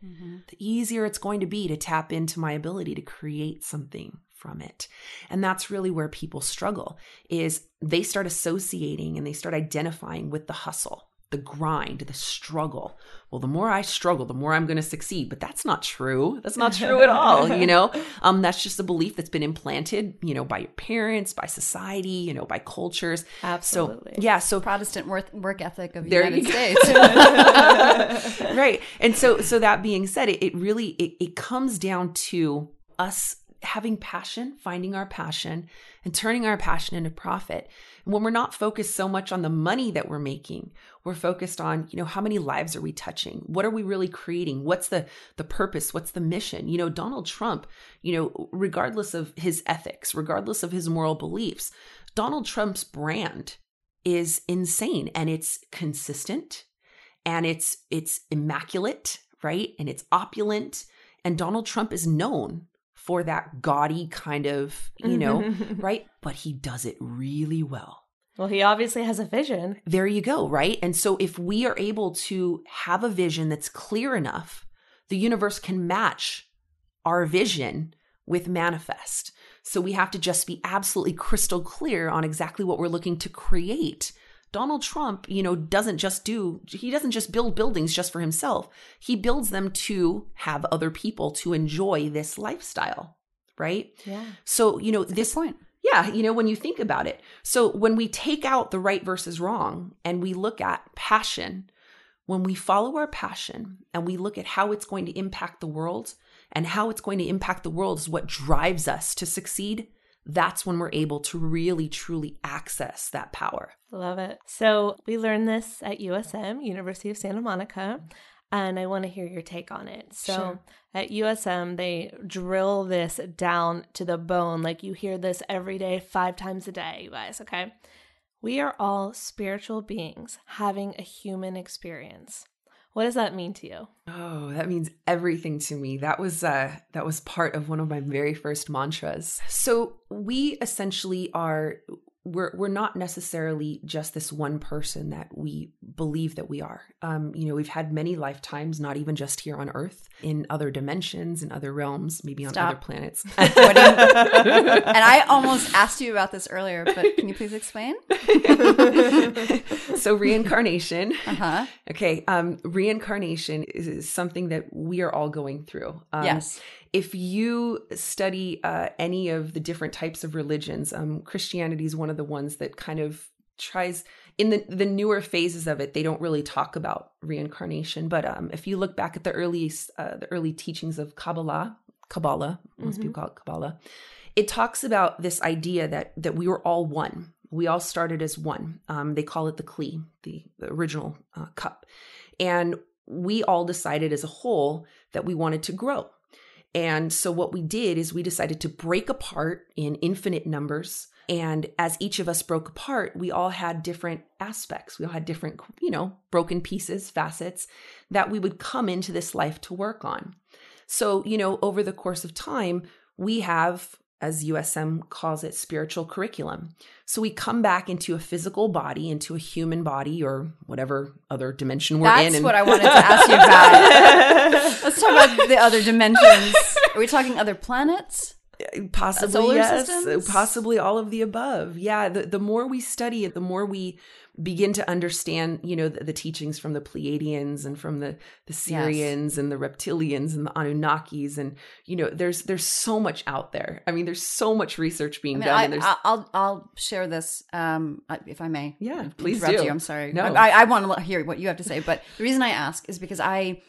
the easier it's going to be to tap into my ability to create something from it. And that's really where people struggle is they start associating and they start identifying with the hustle the grind the struggle. Well the more i struggle the more i'm going to succeed. But that's not true. That's not true at all you know? Um that's just a belief that's been implanted you know by your parents by society you know by cultures. Absolutely. so yeah so Protestant work, work ethic of the United. States. right. And so so that being said it, it really it, it comes down to us having passion finding our passion and turning our passion into profit and when we're not focused so much on the money that we're making we're focused on you know how many lives are we touching what are we really creating what's the the purpose what's the mission you know donald trump you know regardless of his ethics regardless of his moral beliefs donald trump's brand is insane and it's consistent and it's it's immaculate, right? And it's opulent. And Donald Trump is known for that gaudy kind of, you know, right? But he does it really well. Well, he obviously has a vision. There you go, right? And so if we are able to have a vision that's clear enough, the universe can match our vision with manifest. So we have to just be absolutely crystal clear on exactly what we're looking to create. Donald Trump, you know, doesn't just do, he doesn't just build buildings just for himself. He builds them to have other people to enjoy this lifestyle, right? Yeah. So, you know, Good this point. yeah, you know, when you think about it. So when we take out the right versus wrong and we look at passion, when we follow our passion and we look at how it's going to impact the world and how it's going to impact the world is what drives us to succeed, that's when we're able to really truly access that power. Love it. So we learned this at USM, University of Santa Monica, and I want to hear your take on it. So Sure. at USM, they drill this down to the bone. Like you hear this every day, five times a day, you guys, okay? We are all spiritual beings having a human experience. What does that mean to you? Oh, that means everything to me. That was uh that was part of one of my very first mantras. So we essentially are we're we're not necessarily just this one person that we believe that we are. Um, you know, we've had many lifetimes, not even just here on Earth, in other dimensions, in other realms, maybe on Stop. other planets. What do you- and I almost asked you about this earlier, but can you please explain? so reincarnation. Uh huh. Okay, um, reincarnation is, is something that we are all going through. Um, yes. if you study uh, any of the different types of religions, um, Christianity is one of the ones that kind of tries in the the newer phases of it. They don't really talk about reincarnation, but um, if you look back at the early uh, the early teachings of Kabbalah, Kabbalah, most people call it Kabbalah, it talks about this idea that that we were all one. We all started as one. Um, they call it the Kli, the, the original uh, cup, and we all decided as a whole that we wanted to grow. And so what we did is we decided to break apart in infinite numbers. And as each of us broke apart, we all had different aspects. We all had different, you know, broken pieces, facets that we would come into this life to work on. So, you know, over the course of time, we have, as USM calls it, spiritual curriculum. So we come back into a physical body, into a human body, or whatever other dimension we're in. That's and- what I wanted to ask you about. Let's talk about the other dimensions. Are we talking other planets? Possibly yes systems? possibly all of the above yeah the, the more we study it the more we begin to understand you know the, the teachings from the pleiadians and from the the sirians and the reptilians and the anunnakis and you know there's there's so much out there i mean there's so much research being I mean, done I, and there's I'll I'll share this um, if I may. Yeah, please do. You. I'm sorry. No. I, I want to hear what you have to say, but the reason I ask is because I,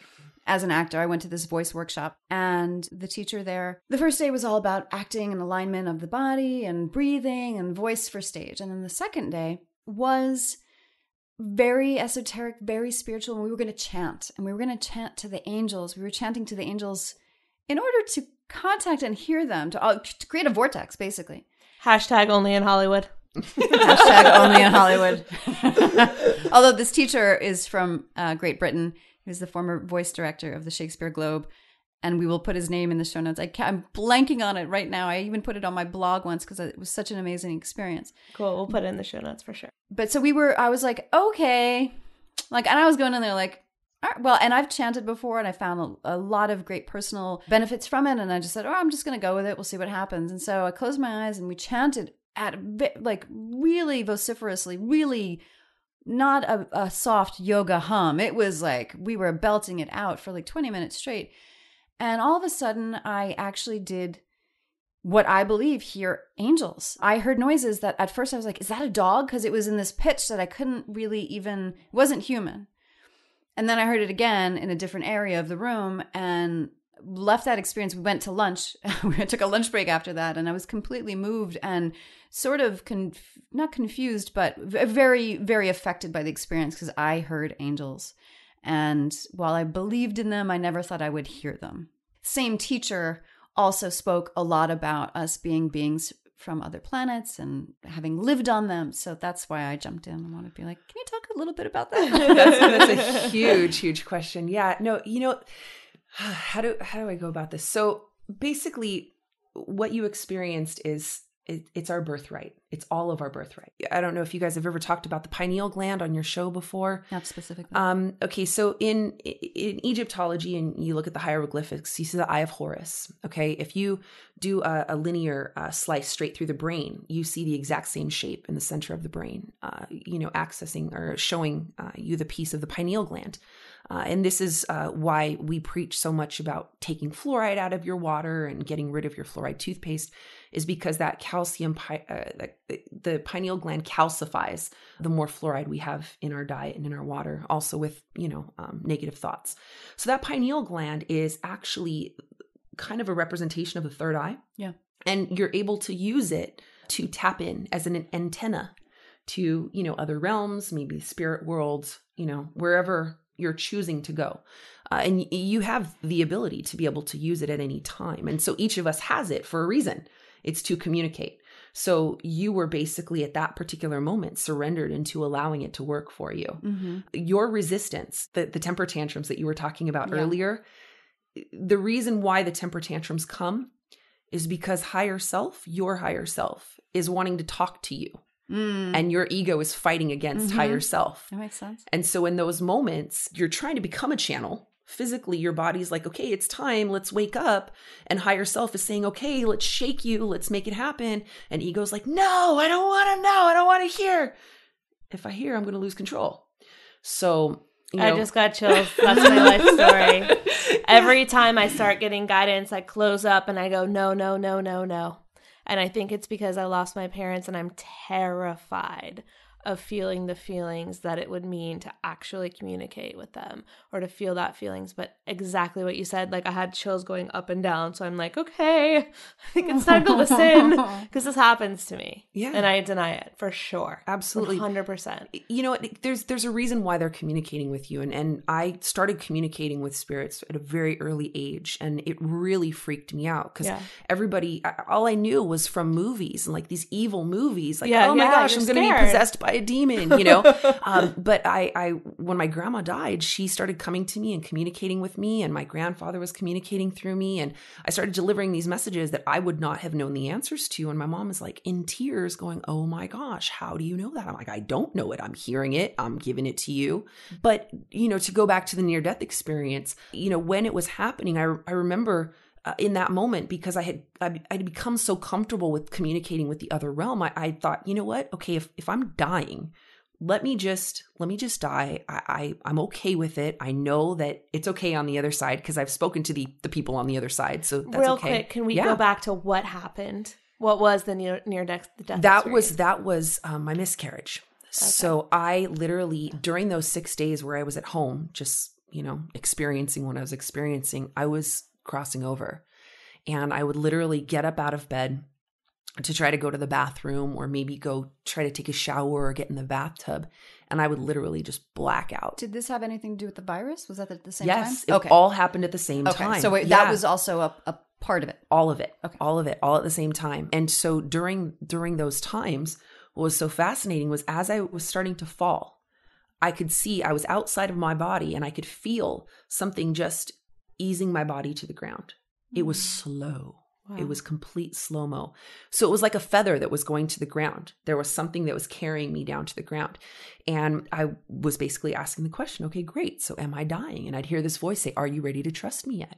as an actor, I went to this voice workshop, and the teacher there, the first day was all about acting and alignment of the body and breathing and voice for stage, and then the second day was very esoteric, very spiritual, and we were going to chant, and we were going to chant to the angels. We were chanting to the angels in order to contact and hear them, to, uh, to create a vortex, basically. Hashtag only in Hollywood. Hashtag only in Hollywood. Although this teacher is from uh, Great Britain, he was the former voice director of the Shakespeare Globe, and we will put his name in the show notes. I am blanking on it right now. I even put it on my blog once because it was such an amazing experience. Cool. We'll put it in the show notes for sure. But so we were. I was like, okay, like, and I was going in there like. All right, well, and I've chanted before, and I found a, a lot of great personal benefits from it. And I just said, "Oh, I'm just going to go with it. We'll see what happens." And so I closed my eyes, and we chanted at like really vociferously, really not a, a, soft yoga hum. It was like we were belting it out for like 20 minutes straight. And all of a sudden, I actually did what I believe hear angels. I heard noises that at first I was like, is that a dog? Because it was in this pitch that I couldn't really even, wasn't human. And then I heard it again in a different area of the room and left that experience. We went to lunch. we took a lunch break after that, and I was completely moved and sort of conf- not confused, but very, very affected by the experience because I heard angels. And while I believed in them, I never thought I would hear them. Same teacher also spoke a lot about us being beings from other planets and having lived on them. So that's why I jumped in and wanted to be like, can you talk a little bit about that? that's, that's a huge, huge question. Yeah, no, you know, how do how do I go about this? So basically, what you experienced is it, it's our birthright. It's all of our birthright. I don't know if you guys have ever talked about the pineal gland on your show before. Not specifically. Um, okay, so in in Egyptology, and you look at the hieroglyphics, you see the Eye of Horus. Okay, if you do a, a linear uh, slice straight through the brain, you see the exact same shape in the center of the brain. Uh, you know, accessing or showing uh, you the piece of the pineal gland. Uh, and this is uh, why we preach so much about taking fluoride out of your water and getting rid of your fluoride toothpaste is because that calcium, uh, the, the pineal gland calcifies the more fluoride we have in our diet and in our water, also with, you know, um, negative thoughts. So that pineal gland is actually kind of a representation of the third eye. Yeah. And you're able to use it to tap in as an antenna to, you know, other realms, maybe spirit worlds, you know, wherever you're choosing to go. Uh, and you have the ability to be able to use it at any time. And so each of us has it for a reason it's to communicate. So you were basically at that particular moment surrendered into allowing it to work for you. Mm-hmm. Your resistance, the, the temper tantrums that you were talking about yeah. earlier, the reason why the temper tantrums come is because higher self, your higher self, is wanting to talk to you. Mm. And your ego is fighting against mm-hmm. higher self. That makes sense. And so, in those moments, you're trying to become a channel. Physically your body's like okay it's time. Let's wake up. And higher self is saying okay let's shake you. Let's make it happen. And ego's like no i don't want to know. I don't want to hear. If i hear i'm going to lose control. So you know. i just got chills. That's my life story. Every time i start getting guidance i close up and i go no no no no no and i think it's because i lost my parents and i'm terrified of feeling the feelings that it would mean to actually communicate with them or to feel that feelings but exactly what you said like i had chills going up and down so i'm like okay i think it's time to listen because this happens to me yeah. and i deny it for sure. Absolutely. 100% you know there's there's a reason why they're communicating with you and and i started communicating with spirits at a very early age and it really freaked me out because yeah. everybody all i knew was from movies and like these evil movies like yeah, oh my yeah, gosh i'm gonna be possessed by a demon, you know. um, but I, I, when my grandma died, she started coming to me and communicating with me, and my grandfather was communicating through me, and I started delivering these messages that I would not have known the answers to. And my mom is like in tears, going, "Oh my gosh, how do you know that?" I'm like, "I don't know it. I'm hearing it. I'm giving it to you." But you know, to go back to the near death experience, you know, when it was happening, I, I remember uh, in that moment because I had I had become so comfortable with communicating with the other realm. I, I thought, you know what? Okay, if if I'm dying, let me just let me just die. I, I I'm okay with it. I know that it's okay on the other side because I've spoken to the the people on the other side. So that's real okay. quick, can we yeah. go back to what happened? What was the near near death? death that experience? was that was um, my miscarriage. Okay. So I literally during those six days where I was at home, just you know experiencing what I was experiencing, I was crossing over. And I would literally get up out of bed to try to go to the bathroom or maybe go try to take a shower or get in the bathtub. and I would literally just black out. Did this have anything to do with the virus? Was that at the same yes, time? it all happened at the same okay. time. So Yeah that was also a, a part of it. all of it Okay. all of it all at the same time and so during during those times what was so fascinating was as i was starting to fall i could see i was outside of my body and i could feel something just easing my body to the ground. It was mm. slow. It was complete slow mo so it was like a feather that was going to the ground. There was something that was carrying me down to the ground. And i was basically asking the question okay great. So am i dying? And i'd hear this voice say are you ready to trust me yet?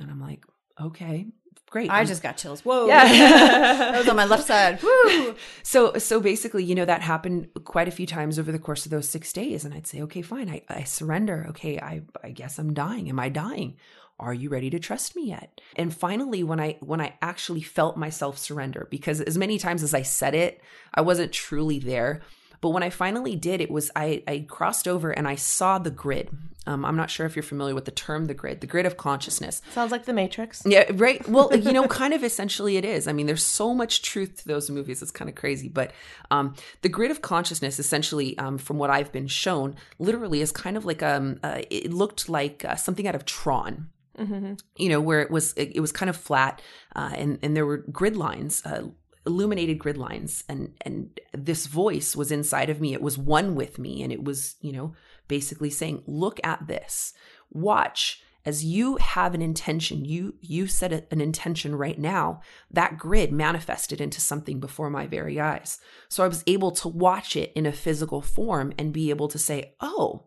And i'm like okay great I just got chills. Whoa. Yeah. that was on my left side. Woo. so so basically you know that happened quite a few times over the course of those six days and i'd say okay fine i, I surrender okay I, I guess i'm dying am i dying are you ready to trust me yet and finally when i when i actually felt myself surrender because as many times as i said it i wasn't truly there but when I finally did, it was I, I crossed over and I saw the grid. Um, I'm not sure if you're familiar with the term the grid, the grid of consciousness. Sounds like the Matrix. Yeah, right. Well, you know, kind of essentially it is. I mean, there's so much truth to those movies. It's kind of crazy. But um, the grid of consciousness, essentially, um, from what I've been shown, literally is kind of like um, uh, it looked like uh, something out of Tron. You know, where it was it, it was kind of flat, uh, and and there were grid lines. Illuminated grid lines and and this voice was inside of me. It was one with me and it was you know basically saying look at this. Watch. As you have an intention you you set a- an intention right now that grid manifested into something before my very eyes. So i was able to watch it in a physical form and be able to say oh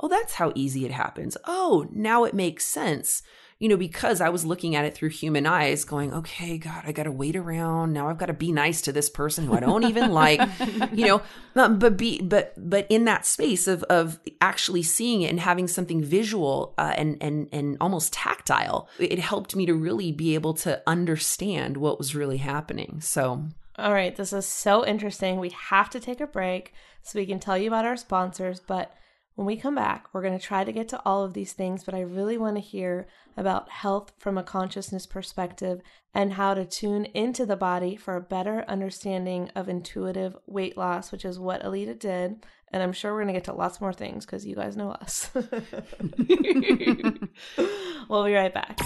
oh that's how easy it happens. Oh now it makes sense you know because i was looking at it through human eyes going okay god i gotta wait around now i've got to be nice to this person who i don't even like you know um, but be but but in that space of of actually seeing it and having something visual uh, and and and almost tactile it helped me to really be able to understand what was really happening so All right, this is so interesting. We have to take a break so we can tell you about our sponsors. But when we come back, we're going to try to get to all of these things. But I really want to hear about health from a consciousness perspective and how to tune into the body for a better understanding of intuitive weight loss, which is what Alida did. And I'm sure we're going to get to lots more things because you guys know us. we'll be right back.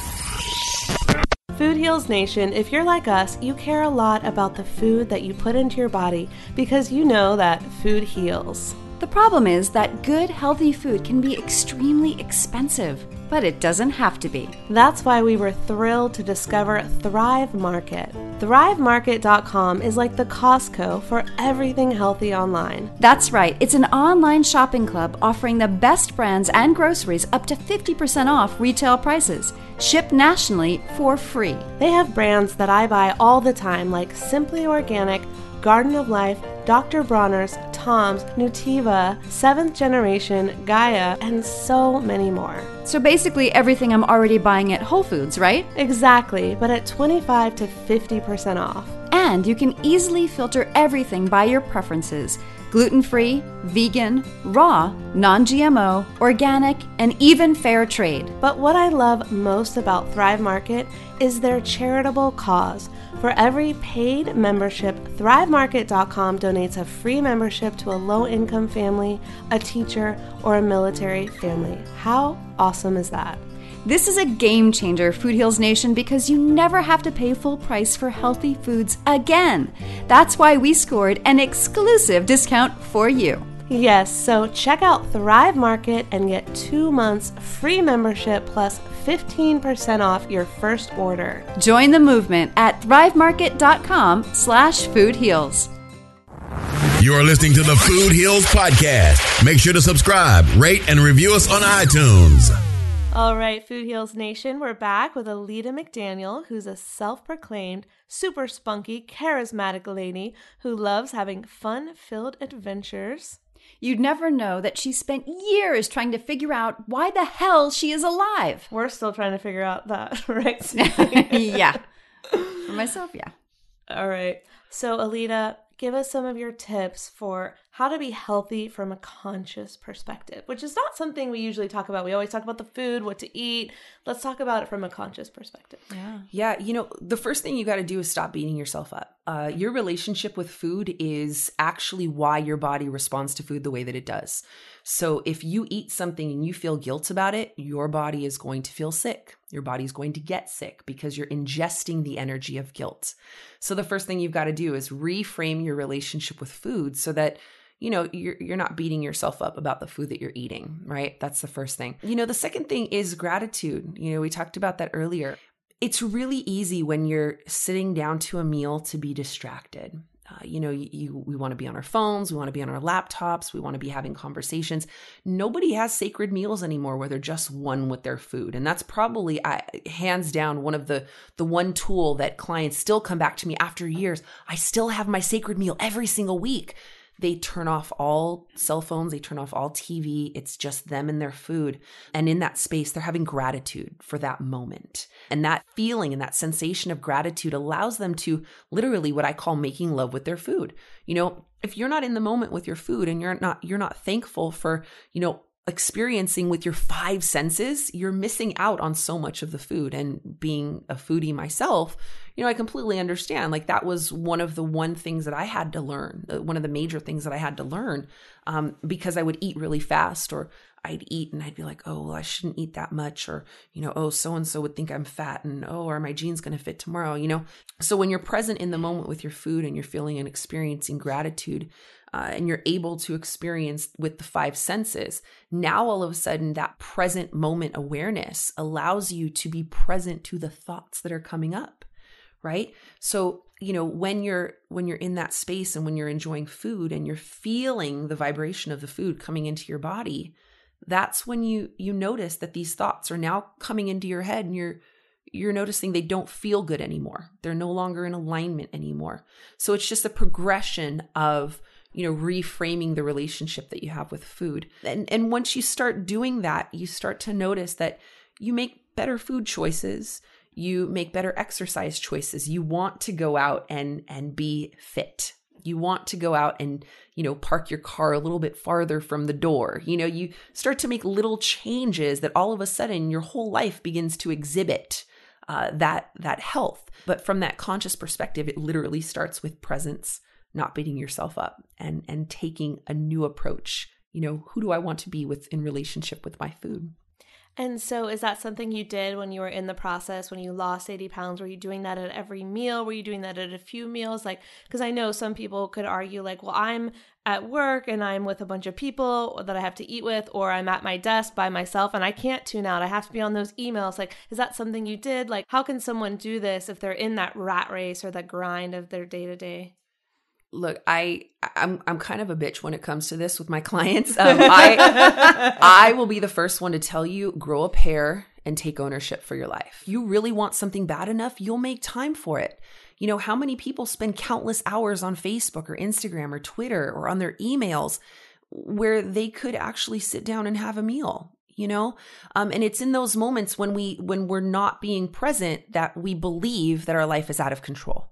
Food Heals Nation, if you're like us, you care a lot about the food that you put into your body because you know that food heals. The problem is that good, healthy food can be extremely expensive, but it doesn't have to be. That's why we were thrilled to discover Thrive Market. ThriveMarket.com is like the Costco for everything healthy online. That's right, it's an online shopping club offering the best brands and groceries up to 50% off retail prices, shipped nationally for free. They have brands that I buy all the time, like Simply Organic, Garden of Life, Dr. Bronner's, Tom's, Nutiva, Seventh Generation, Gaia, and so many more. So basically, everything I'm already buying at Whole Foods, right? Exactly, but at 25 to 50% off. And you can easily filter everything by your preferences gluten free, vegan, raw, non GMO, organic, and even fair trade. But what I love most about Thrive Market is their charitable cause. For every paid membership, ThriveMarket.com donates a free membership to a low income family, a teacher, or a military family. How awesome is that? This is a game changer, Food Heals Nation, because you never have to pay full price for healthy foods again. That's why we scored an exclusive discount for you. Yes, so check out Thrive Market and get two months free membership plus 15% off your first order. Join the movement at thrivemarket.com slash food foodheals. You are listening to the Food Heals Podcast. Make sure to subscribe, rate, and review us on iTunes. All right, Food Heals Nation, we're back with Alida McDaniel, who's a self proclaimed, super spunky, charismatic lady who loves having fun filled adventures. You'd never know that she spent years trying to figure out why the hell she is alive. We're still trying to figure out that, right? Yeah. For myself, yeah. All right. So, Alida, give us some of your tips for how to be healthy from a conscious perspective, which is not something we usually talk about. We always talk about the food, what to eat. Let's talk about it from a conscious perspective. Yeah. Yeah, you know, the first thing you got to do is stop beating yourself up. Uh, your relationship with food is actually why your body responds to food the way that it does. So if you eat something and you feel guilt about it, your body is going to feel sick. Your body is going to get sick because you're ingesting the energy of guilt. So the first thing you've got to do is reframe your relationship with food so that you know you're you're not beating yourself up about the food that you're eating, right? That's the first thing. You know, the second thing is gratitude. You know, we talked about that earlier. It's really easy when you're sitting down to a meal to be distracted. Uh, you know, you, you we want to be on our phones, we want to be on our laptops, we want to be having conversations. Nobody has sacred meals anymore where they're just one with their food, and that's probably I, hands down one of the the one tool that clients still come back to me after years. I still have my sacred meal every single week they turn off all cell phones, they turn off all TV. It's just them and their food. And in that space, they're having gratitude for that moment. And that feeling and that sensation of gratitude allows them to literally what I call making love with their food. You know, if you're not in the moment with your food and you're not you're not thankful for, you know, experiencing with your five senses, you're missing out on so much of the food. And being a foodie myself, you know, I completely understand. Like that was one of the one things that I had to learn, uh, one of the major things that I had to learn, um, because I would eat really fast or I'd eat and I'd be like, oh, well, I shouldn't eat that much. Or, you know, oh, so and so would think I'm fat and oh, are my jeans going to fit tomorrow? You know, so when you're present in the moment with your food and you're feeling and experiencing gratitude, uh, and you're able to experience with the five senses, now all of a sudden that present moment awareness allows you to be present to the thoughts that are coming up right? So you know when you're when you're in that space and when you're enjoying food and you're feeling the vibration of the food coming into your body that's when you you notice that these thoughts are now coming into your head and you're you're noticing they don't feel good anymore. They're no longer in alignment anymore. So it's just a progression of you know reframing the relationship that you have with food. And and once you start doing that you start to notice that you make better food choices you make better exercise choices. You want to go out and and be fit. You want to go out and you know park your car a little bit farther from the door. You know you start to make little changes that all of a sudden your whole life begins to exhibit uh, that that health. But from that conscious perspective it literally starts with presence not beating yourself up and and taking a new approach. You know who do i want to be with in relationship with my food and so, is that something you did when you were in the process, when you lost 80 pounds? Were you doing that at every meal? Were you doing that at a few meals? Like, because I know some people could argue, like, well, I'm at work and I'm with a bunch of people that I have to eat with, or I'm at my desk by myself and I can't tune out. I have to be on those emails. Like, is that something you did? Like, how can someone do this if they're in that rat race or that grind of their day to day? Look i i'm i'm kind of a bitch when it comes to this with my clients. Um, i i will be the first one to tell you grow a pair and take ownership for your life. You really want something bad enough you'll make time for it. You know how many people spend countless hours on facebook or instagram or twitter or on their emails where they could actually sit down and have a meal you know? Um, and it's in those moments when we when we're not being present that we believe that our life is out of control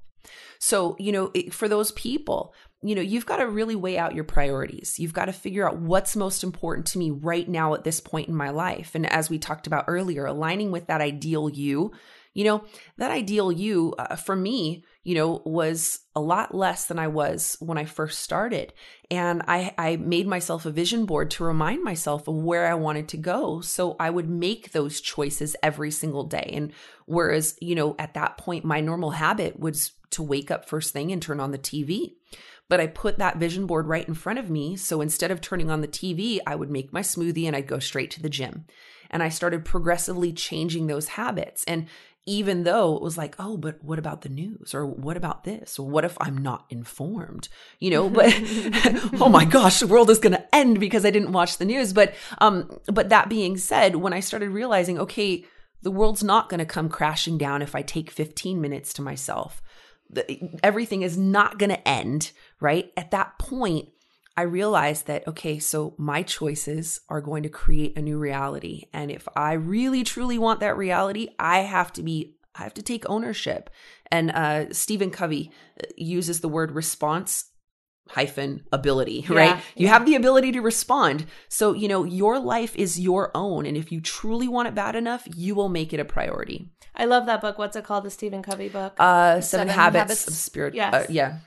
so, you know, for those people, you know, you've got to really weigh out your priorities. You've got to figure out what's most important to me right now at this point in my life. And as we talked about earlier, aligning with that ideal you, you know, that ideal you uh, for me, you know, was a lot less than I was when I first started. And I, I made myself a vision board to remind myself of where I wanted to go. So I would make those choices every single day. And whereas, you know, at that point, my normal habit was to wake up first thing and turn on the TV. But I put that vision board right in front of me. So instead of turning on the TV, I would make my smoothie and I'd go straight to the gym. And I started progressively changing those habits. And even though it was like, oh, but what about the news? Or what about this? Or what if I'm not informed? You know, but oh my gosh, the world is going to end because I didn't watch the news. But, um, but that being said, when I started realizing, okay, the world's not going to come crashing down if I take 15 minutes to myself everything is not going to end, right? At that point, I realized that, okay, so my choices are going to create a new reality. And if I really truly want that reality, I have to be, I have to take ownership. And uh, Stephen Covey uh, uses the word response hyphen ability, Yeah, right? You yeah. have the ability to respond. So, you know, your life is your own. And if you truly want it bad enough, you will make it a priority. I love that book. What's it called? The Stephen Covey book. Uh, seven, Seven habits, Habits. of spirit. Yes. uh, yeah.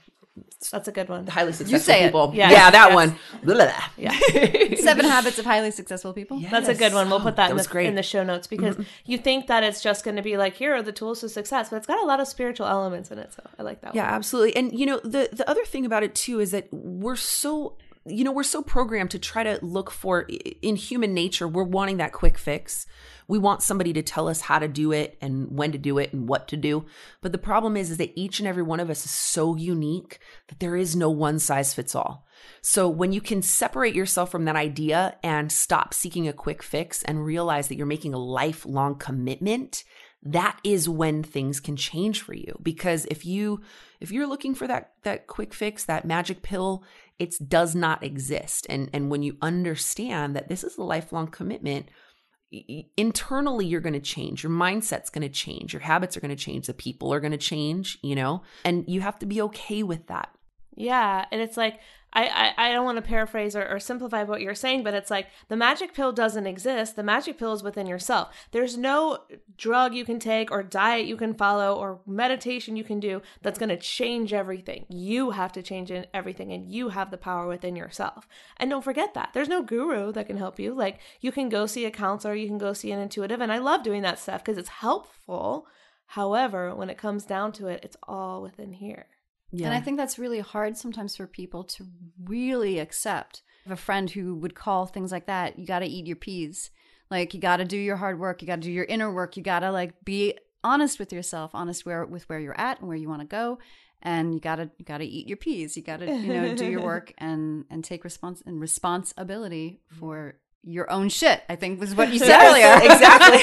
That's a good one. Highly successful say people. Yes, Yeah, that yes. one. Blah, blah, blah. Yeah. Seven habits of highly successful people. That's a good one. We'll Oh, put that, that in, the, great. in the show notes because mm-hmm. you think that it's just going to be like, here are the tools to success, but it's got a lot of spiritual elements in it. So I like that Yeah, one. absolutely. And you know, the the other thing about it too is that we're so you know, we're so programmed to try to look for in human nature, we're wanting that quick fix. We want somebody to tell us how to do it and when to do it and what to do. But the problem is is that each and every one of us is so unique that there is no one size fits all. So when you can separate yourself from that idea and stop seeking a quick fix and realize that you're making a lifelong commitment, that is when things can change for you because if you if you're looking for that that quick fix that magic pill it does not exist and and when you understand that this is a lifelong commitment internally you're going to change. Your mindset's going to change. Your habits are going to change. The people are going to change you know? And you have to be okay with that. Yeah, and it's like I I, I don't want to paraphrase or, or simplify what you're saying, but it's like the magic pill doesn't exist. The magic pill is within yourself. There's no drug you can take or diet you can follow or meditation you can do that's going to change everything. You have to change everything, and you have the power within yourself. And don't forget that there's no guru that can help you. Like you can go see a counselor, you can go see an intuitive, and I love doing that stuff because it's helpful. However, when it comes down to it, it's all within here. Yeah And I think that's really hard sometimes for people to really accept. I have a friend who would call things like that, you got to eat your peas. Like you got to do your hard work, you got to do your inner work, you got to like be honest with yourself, honest where with where you're at and where you want to go, and you got to you got to eat your peas. You got to, you know, do your work and and take response and responsibility for your own shit. I think was what you said earlier. exactly.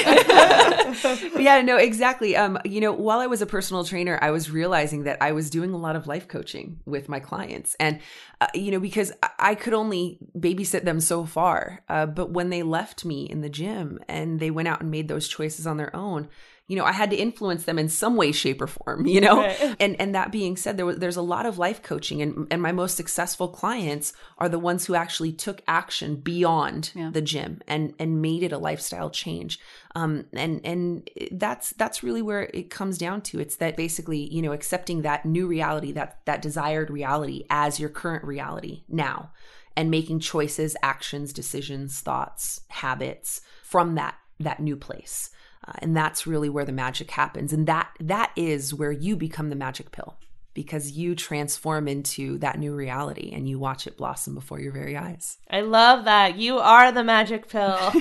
yeah, no, exactly. Um, you know, while I was a personal trainer, I was realizing that I was doing a lot of life coaching with my clients, and uh, you know, because I- I could only babysit them so far. Uh, but when they left me in the gym and they went out and made those choices on their own, you know, I had to influence them in some way, shape, or form. You know, Right. and and that being said, there was there's a lot of life coaching, and and my most successful clients are the ones who actually took action beyond Yeah. the gym and and made it a lifestyle change. Um, and and that's that's really where it comes down to. It's that basically, you know, accepting that new reality, that that desired reality as your current reality now, and making choices, actions, decisions, thoughts, habits from that that new place. Uh, and that's really where the magic happens and that that is where you become the magic pill because you transform into that new reality and you watch it blossom before your very eyes I love that. You are the magic pill.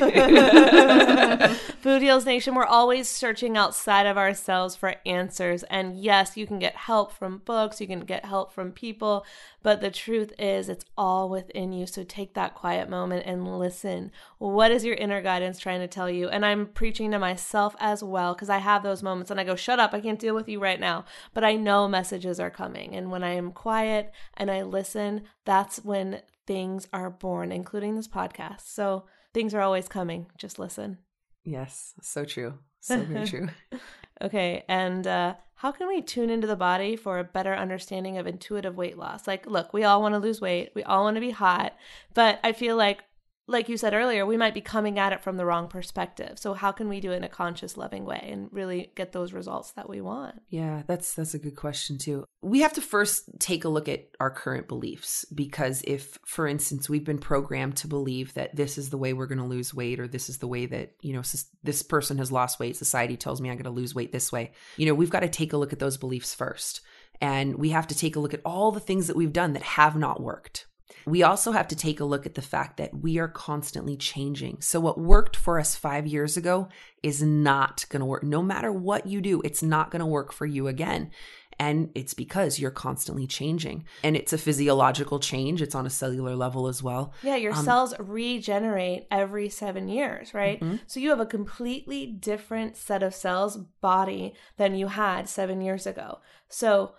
Food Heals Nation, we're always searching outside of ourselves for answers. And yes, you can get help from books, you can get help from people, but the truth is, it's all within you. So take that quiet moment and listen. What is your inner guidance trying to tell you? And I'm preaching to myself as well because I have those moments and I go, shut up, I can't deal with you right now. But I know messages are coming. And when I am quiet and I listen, that's when things are born, including this podcast. So things are always coming. Just listen. yes so true so very true Okay. And uh, how can we tune into the body for a better understanding of intuitive weight loss? Like, look, we all want to lose weight, we all want to be hot, but I feel like, like you said earlier, we might be coming at it from the wrong perspective. So, how can we do it in a conscious, loving way and really get those results that we want? yeah that's that's a good question too we have to first take a look at our current beliefs because if for instance we've been programmed to believe that this is the way we're going to lose weight or this is the way that you know this person has lost weight society tells me i'm going to lose weight this way you know we've got to take a look at those beliefs first and we have to take a look at all the things that we've done that have not worked we also have to take a look at the fact that we are constantly changing. So, what worked for us five years ago is not going to work. No matter what you do, it's not going to work for you again. And it's because you're constantly changing. And it's a physiological change, it's on a cellular level as well. Yeah, your Um, cells regenerate every seven years, right? Mm-hmm. So you have a completely different set of cells, body, than you had seven years ago. So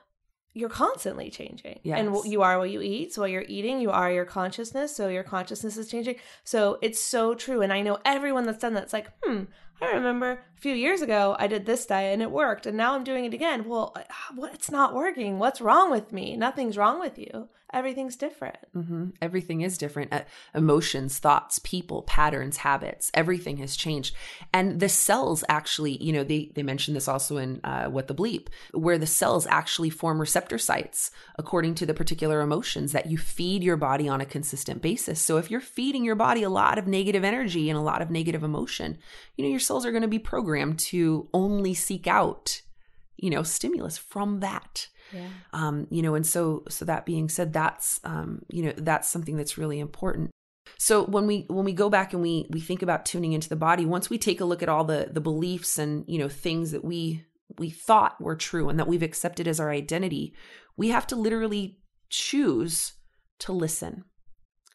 you're constantly changing. And you are what you eat. So what you're eating, you are your consciousness. So your consciousness is changing. So it's so true. And I know everyone that's done that's like, hmm, I remember a few years ago I did this diet and it worked, and now I'm doing it again. Well, uh, what? It's not working. What's wrong with me? Nothing's wrong with you. Everything's different. Mm-hmm. Everything is different. Uh, emotions, thoughts, people, patterns, habits, everything has changed. And the cells actually, you know, they, they mentioned this also in uh, What the Bleep, where the cells actually form receptor sites according to the particular emotions that you feed your body on a consistent basis. So if you're feeding your body a lot of negative energy and a lot of negative emotion, you know, your cells are going to be programmed to only seek out, you know, stimulus from that. Yeah. Um, you know, and so so that being said, that's um, you know, that's something that's really important. So when we when we go back and we we think about tuning into the body, once we take a look at all the the beliefs and you know things that we we thought were true and that we've accepted as our identity, we have to literally choose to listen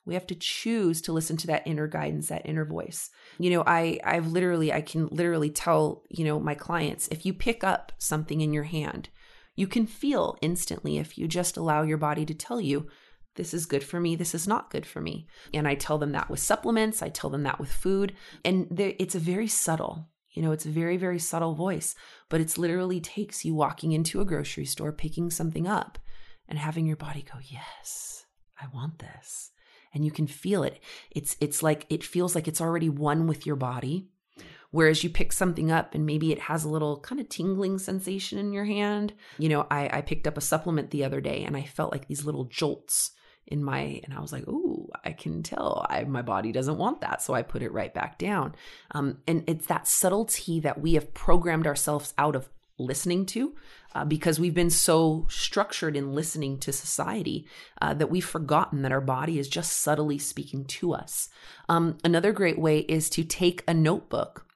we have to choose to listen to that inner guidance that inner voice. You know i i've literally i can literally tell you know my clients if you pick up something in your hand you can feel instantly if you just allow your body to tell you this is good for me this is not good for me. And i tell them that with supplements i tell them that with food. And it's a very subtle you know, it's a very, very subtle voice, but it's literally takes you walking into a grocery store, picking something up, and having your body go, Yes, I want this and you can feel it. It's it's like it feels like it's already one with your body. Whereas you pick something up and maybe it has a little kind of tingling sensation in your hand. You know, I, I picked up a supplement the other day and I felt like these little jolts in my and I was like, "Oh, I can tell I, my body doesn't want that." So I put it right back down. Um, and it's that subtlety that we have programmed ourselves out of listening to uh, because we've been so structured in listening to society uh, that we've forgotten that our body is just subtly speaking to us. Um, another great way is to take a notebook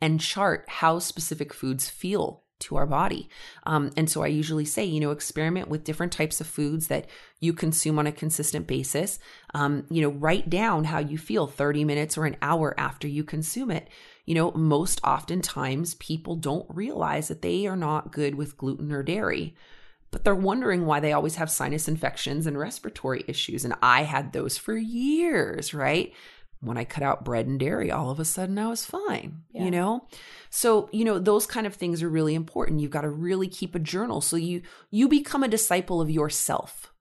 and chart how specific foods feel to our body. Um, and so I usually say, you know, experiment with different types of foods that you consume on a consistent basis. Um, you know, write down how you feel 30 minutes or an hour after you consume it you know, most oftentimes people don't realize that they are not good with gluten or dairy, but they're wondering why they always have sinus infections and respiratory issues. And I had those for years, right? When I cut out bread and dairy, all of a sudden I was fine, yeah. you know? So, you know, those kind of things are really important. You've got to really keep a journal so you you become a disciple of yourself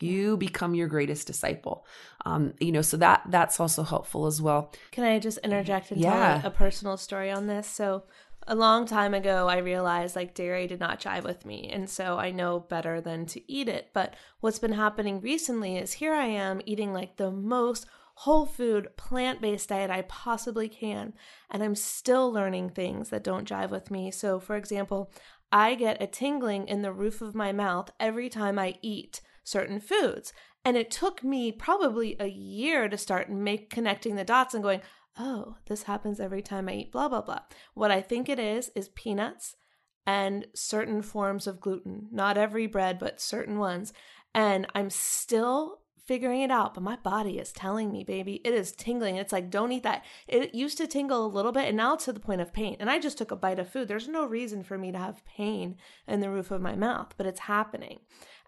you become your greatest disciple um, you know so that that's also helpful as well can i just interject and yeah. tell a personal story on this so a long time ago i realized like dairy did not jive with me and so i know better than to eat it but what's been happening recently is here i am eating like the most whole food plant based diet I possibly can. And I'm still learning things that don't jive with me. So, for example, I get a tingling in the roof of my mouth every time I eat certain foods. And it took me probably a year to start make connecting the dots and going, oh, this happens every time I eat blah blah blah. What I think it is is peanuts and certain forms of gluten. Not every bread, but certain ones. And I'm still figuring it out, but my body is telling me, baby, it is tingling. It's like, don't eat that. It used to tingle a little bit, and now it's to the point of pain. And I just took a bite of food. There's no reason for me to have pain in the roof of my mouth, but it's happening.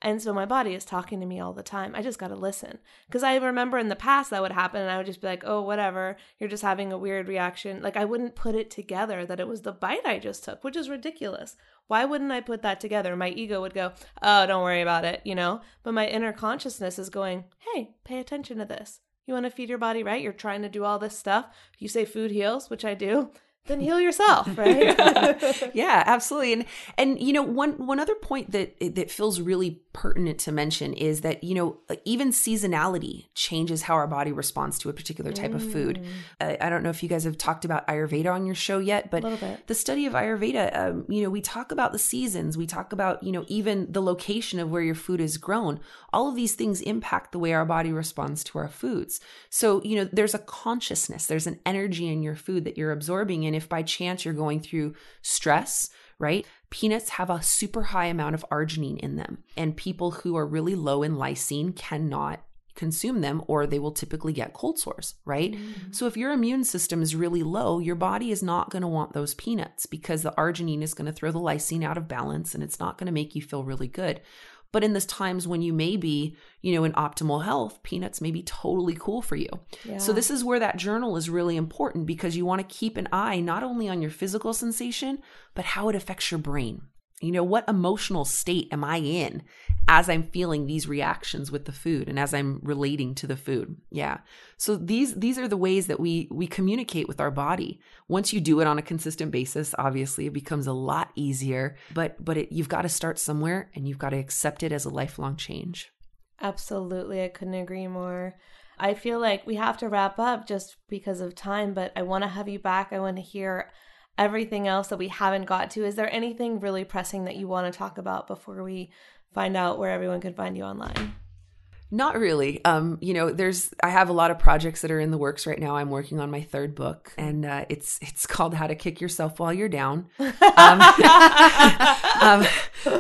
And so my body is talking to me all the time. I just got to listen. Because I remember in the past that would happen and I would just be like, oh, whatever. You're just having a weird reaction. Like I wouldn't put it together that it was the bite I just took, which is ridiculous. Why wouldn't I put that together? My ego would go, oh, don't worry about it, you know? But my inner consciousness is going, hey, pay attention to this. You want to feed your body right? You're trying to do all this stuff. You say food heals, which I do then heal yourself right yeah absolutely and and you know one one other point that that feels really pertinent to mention is that you know even seasonality changes how our body responds to a particular type mm. of food. Uh, i don't know if you guys have talked about ayurveda on your show yet but the study of ayurveda um, you know we talk about the seasons. We talk about you know even the location of where your food is grown. All of these things impact the way our body responds to our foods. So you know there's a consciousness there's an energy in your food that you're absorbing. And if by chance you're going through stress, right? Peanuts have a super high amount of arginine in them, and people who are really low in lysine cannot consume them or they will typically get cold sores, right? Mm-hmm. So if your immune system is really low, your body is not going to want those peanuts because the arginine is going to throw the lysine out of balance and it's not going to make you feel really good. But in this times when you may be, you know, in optimal health, peanuts may be totally cool for you. Yeah. So this is where that journal is really important because you want to keep an eye not only on your physical sensation, but how it affects your brain. You know, what emotional state am I in as I'm feeling these reactions with the food and as I'm relating to the food? Yeah. So these these are the ways that we we communicate with our body. Once you do it on a consistent basis, obviously it becomes a lot easier, but but it, you've got to start somewhere and you've got to accept it as a lifelong change. Absolutely. I couldn't agree more. I feel like we have to wrap up just because of time, but I want to have you back. I want to hear everything else that we haven't got to. Is there anything really pressing that you want to talk about before we find out where everyone can find you online? Not really. Um, you know, there's I have a lot of projects that are in the works right now. I'm working on my third book, and uh, it's it's called How to Kick Yourself While You're Down. Um, um,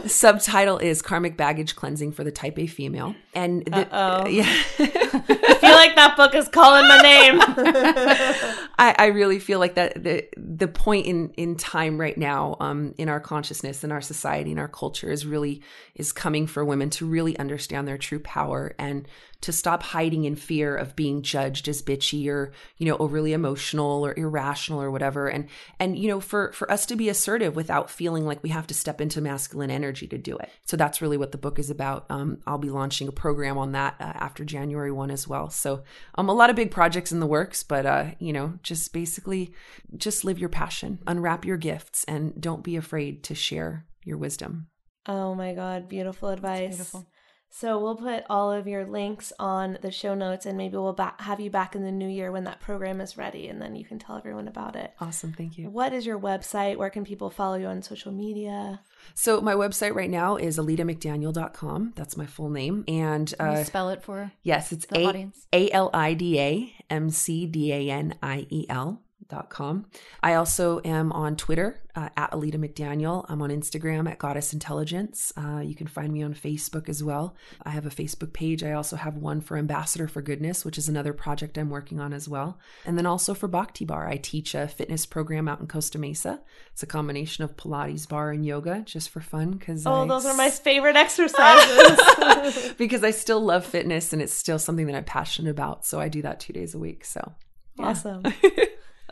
subtitle is Karmic Baggage Cleansing for the Type A Female, and the, yeah. Feel like that book is calling my name. I, I really feel like that the the point in in time right now um, in our consciousness in our society in our culture is really is coming for women to really understand their true power and to stop hiding in fear of being judged as bitchy or you know overly emotional or irrational or whatever. And and you know for for us to be assertive without feeling like we have to step into masculine energy to do it. So that's really what the book is about. Um, i'll be launching a program on that uh, after january 1 as well. So um a lot of big projects in the works but uh you know just basically just live your passion unwrap your gifts and don't be afraid to share your wisdom. Oh my God, beautiful advice. beautiful. So we'll put all of your links on the show notes, and maybe we'll back, have you back in the new year when that program is ready, and then you can tell everyone about it. awesome thank you What is your website? Where can people follow you on social media? so my website right now is alidamcdaniel.com that's my full name and Can you uh spell it for Yes, it's the A audience? A L I D A M C D A N I E L dot com. I also am on Twitter uh, at Alida McDaniel. I'm on Instagram at Goddess Intelligence. Uh, you can find me on Facebook as well. I have a Facebook page. I also have one for Ambassador for Goodness, which is another project I'm working on as well. And then also for Bhakti Barre, I teach a fitness program out in Costa Mesa. It's a combination of Pilates barre and yoga, just for fun. Because Oh, those are my favorite exercises. because I still love fitness and it's still something that I'm passionate about. So I do that two days a week. So yeah. awesome.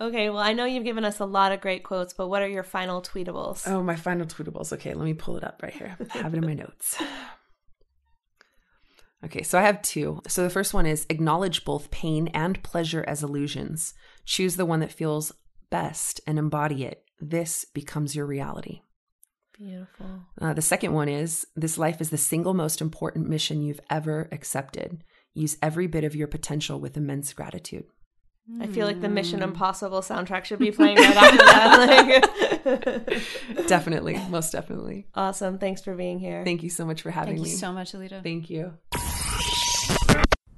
Okay, well, I know you've given us a lot of great quotes, but what are your final tweetables? Oh, my final tweetables. Okay, let me pull it up right here. I have it in my notes. Okay, so I have two. So the first one is acknowledge both pain and pleasure as illusions. Choose the one that feels best and embody it. This becomes your reality. Beautiful. Uh, the second one is this life is the single most important mission you've ever accepted. Use every bit of your potential with immense gratitude. I feel like the Mission hmm. Impossible soundtrack should be playing right after that. Like- Definitely, most definitely. awesome. Thanks for being here. Thank you so much for having Thank me. you so much, Alida. Thank you.